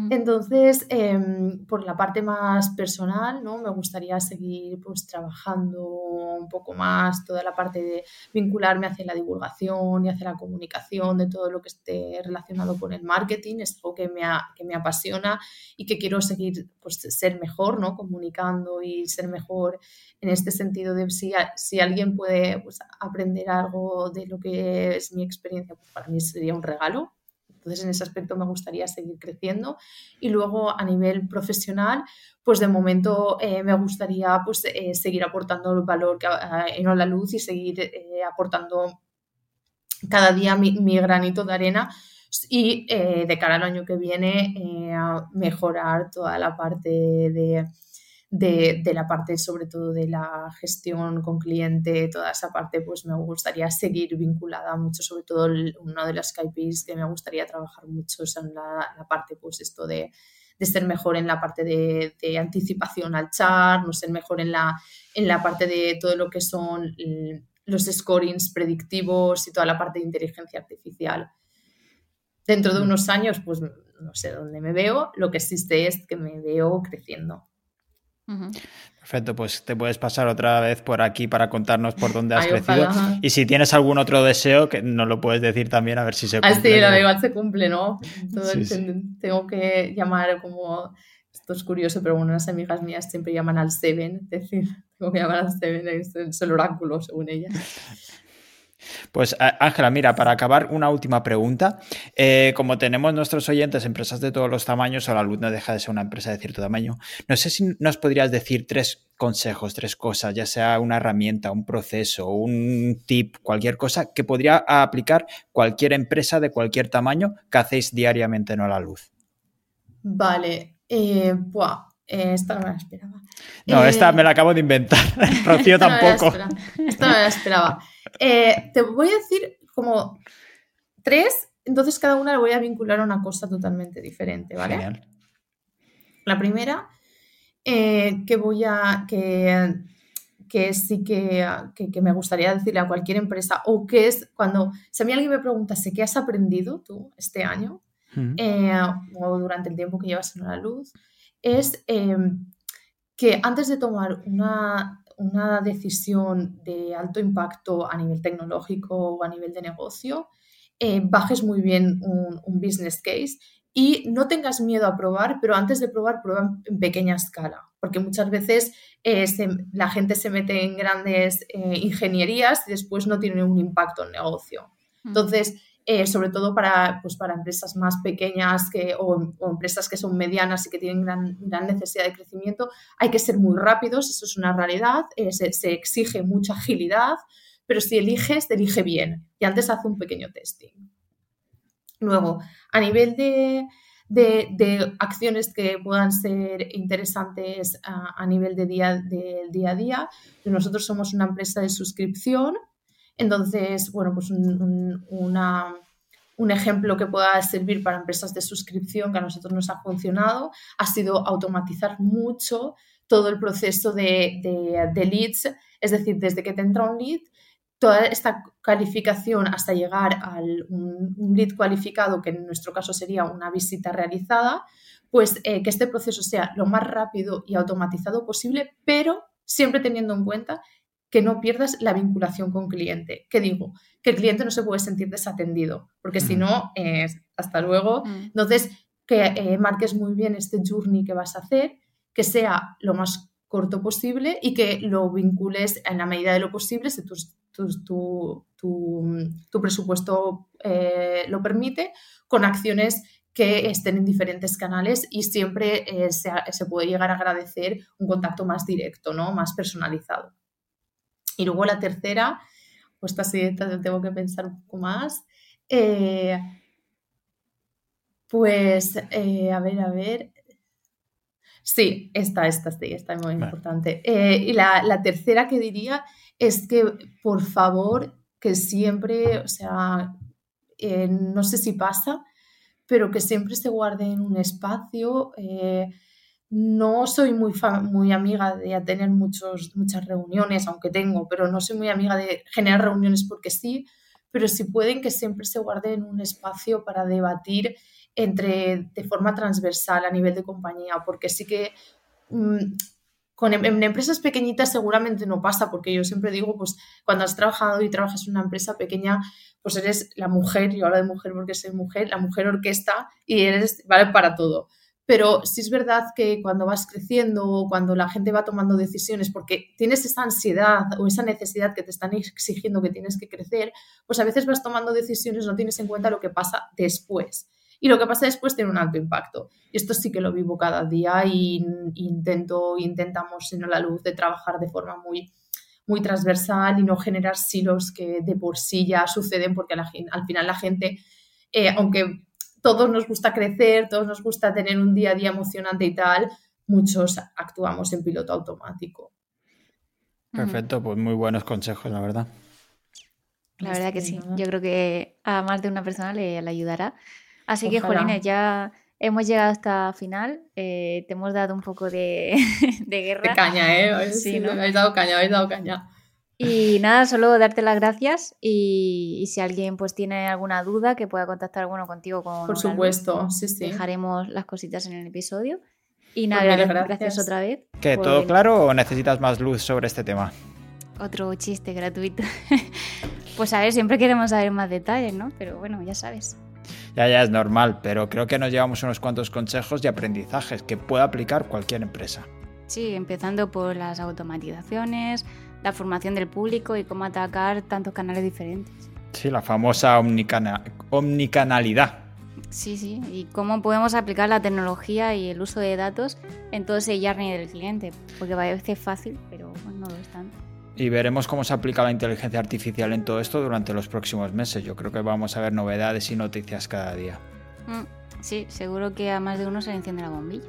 Speaker 3: Entonces, em, por la parte más personal, ¿no? Me gustaría seguir pues, trabajando un poco más toda la parte de vincularme hacia la divulgación y hacia la comunicación de todo lo que esté relacionado con el marketing. Es algo que me, que me apasiona y que quiero seguir pues, ser mejor, ¿no? Comunicando y ser mejor en este sentido de si, si alguien puede pues, aprender algo de lo que es mi experiencia, pues para mí sería un regalo entonces, en ese aspecto me gustaría seguir creciendo. Y luego, a nivel profesional, pues de momento eh, me gustaría pues, eh, seguir aportando el valor que, en la luz y seguir eh, aportando cada día mi, mi, granito de arena y de cara al año que viene mejorar toda la parte de de, la parte sobre todo de la gestión con cliente, toda esa parte pues me gustaría seguir vinculada mucho, sobre todo uno de las KPIs que me gustaría trabajar mucho es en la, parte pues esto de, ser mejor en la parte de, anticipación al char, no ser mejor en la, en la parte de todo lo que son los scorings predictivos y toda la parte de inteligencia artificial. Dentro de mm. unos años, pues no sé dónde me veo, lo que existe es que me veo creciendo.
Speaker 2: Perfecto, pues te puedes pasar otra vez por aquí para contarnos por dónde has crecido. Y si tienes algún otro deseo, que nos lo puedes decir también a ver si se
Speaker 3: cumple. Ah, sí, lo igual se cumple, ¿no? Tengo que llamar como. Esto es curioso, pero bueno, unas amigas mías siempre llaman al Seven, es decir, (laughs) tengo que llamar al Seven, es el oráculo, según ellas.
Speaker 2: Pues Ángela, mira, para acabar, una última pregunta. Eh, como tenemos nuestros oyentes, empresas de todos los tamaños, o la luz no deja de ser una empresa de cierto tamaño, no sé si nos podrías decir tres consejos, tres cosas, ya sea una herramienta, un proceso, un tip, cualquier cosa que podría aplicar cualquier empresa de cualquier tamaño que hacéis diariamente en la luz.
Speaker 3: Vale, eh, eh, esta no me la esperaba.
Speaker 2: No, esta me la acabo de inventar. (laughs) Rocío tampoco.
Speaker 3: esta no me la esperaba. Eh, te voy a decir como tres, entonces cada una le voy a vincular a una cosa totalmente diferente, ¿vale? La primera, eh, que voy a. que, que sí que, me gustaría decirle a cualquier empresa, o que es cuando. Si a mí alguien me pregunta, ¿qué has aprendido tú este año? Eh, o durante el tiempo que llevas en la luz, es que antes de tomar una una decisión de alto impacto a nivel tecnológico o a nivel de negocio, eh, bajes muy bien un, business case y no tengas miedo a probar, pero antes de probar, prueba en pequeña escala, porque muchas veces eh, la gente se mete en grandes eh, ingenierías y después no tiene un impacto en negocio. Mm. Entonces, eh, sobre todo para, pues para empresas más pequeñas que, o, empresas que son medianas y que tienen gran, gran, necesidad de crecimiento, hay que ser muy rápidos, eso es una realidad, eh, se, exige mucha agilidad, pero si eliges, te elige bien y antes hace un pequeño testing. Luego, a nivel de, de, acciones que puedan ser interesantes a, nivel de día, del día a día, nosotros somos una empresa de suscripción entonces, bueno, pues un, ejemplo que pueda servir para empresas de suscripción que a nosotros nos ha funcionado ha sido automatizar mucho todo el proceso de, leads, es decir, desde que te entra un lead, toda esta calificación hasta llegar a un, lead cualificado, que en nuestro caso sería una visita realizada, pues eh, que este proceso sea lo más rápido y automatizado posible, pero siempre teniendo en cuenta que no pierdas la vinculación con cliente. ¿Qué digo? Que el cliente no se puede sentir desatendido, porque si no, hasta luego. Mm. Entonces, que eh, marques muy bien este journey que vas a hacer, que sea lo más corto posible y que lo vincules en la medida de lo posible, si tu, tu, presupuesto eh, lo permite, con acciones que estén en diferentes canales y siempre eh, se, puede llegar a agradecer un contacto más directo, ¿no? más personalizado. Y luego la tercera, pues esta sí tengo que pensar un poco más. Eh, pues, a ver, a ver. Sí, esta, esta, sí, esta es muy importante. y la, la, tercera que diría es que, por favor, que siempre, o sea, eh, no sé si pasa, pero que siempre se guarde en un espacio. Eh, no soy muy, muy amiga de tener muchos, muchas reuniones, aunque tengo, pero no soy muy amiga de generar reuniones porque sí, pero si pueden que siempre se guarde en un espacio para debatir entre, de forma transversal a nivel de compañía, porque sí que mm, con, em, en, empresas pequeñitas seguramente no pasa, porque yo siempre digo, pues cuando has trabajado y trabajas en una empresa pequeña, pues eres la mujer, yo hablo de mujer porque soy mujer, la mujer orquesta y eres, vale para todo. Pero sí es verdad que cuando vas creciendo o cuando la gente va tomando decisiones porque tienes esa ansiedad o esa necesidad que te están exigiendo que tienes que crecer, pues a veces vas tomando decisiones, no tienes en cuenta lo que pasa después y lo que pasa después tiene un alto impacto. Y esto sí que lo vivo cada día y intento, intentamos en la luz de trabajar de forma muy, muy transversal y no generar silos que de por sí ya suceden porque al final la gente, eh, aunque todos nos gusta crecer, todos nos gusta tener un día a día emocionante y tal, muchos actuamos en piloto automático.
Speaker 2: Perfecto, pues muy buenos consejos, la verdad.
Speaker 1: La verdad que sí. Yo creo que a más de una persona le, le ayudará. Así que, Jolines, ya hemos llegado hasta final. Eh, te hemos dado un poco de, (laughs) guerra.
Speaker 3: De caña, ¿eh? (laughs) Sí, ¿no? habéis dado caña, habéis dado caña.
Speaker 1: Y nada, solo darte las gracias y, si alguien pues tiene alguna duda que pueda contactar alguno contigo con
Speaker 3: Por supuesto, sí, sí.
Speaker 1: Dejaremos las cositas en el episodio. Y pues nada, gracias. otra vez.
Speaker 2: ¿Que todo claro o necesitas más luz sobre este tema?
Speaker 1: Otro chiste gratuito. (laughs) pues a ver, siempre queremos saber más detalles, ¿no? Pero bueno, ya sabes.
Speaker 2: Ya, ya es normal, pero creo que nos llevamos unos cuantos consejos y aprendizajes que puede aplicar cualquier empresa.
Speaker 1: Sí, empezando por las automatizaciones, la formación del público y cómo atacar tantos canales diferentes.
Speaker 2: Sí, la famosa omnicanalidad.
Speaker 1: Sí, sí, y cómo podemos aplicar la tecnología y el uso de datos en todo ese journey del cliente, porque parece fácil, pero no lo es tanto
Speaker 2: y veremos cómo se aplica la inteligencia artificial en todo esto durante los próximos meses. Yo creo que vamos a ver novedades y noticias cada día.
Speaker 1: Mm, sí, seguro que a más de uno se le enciende la bombilla.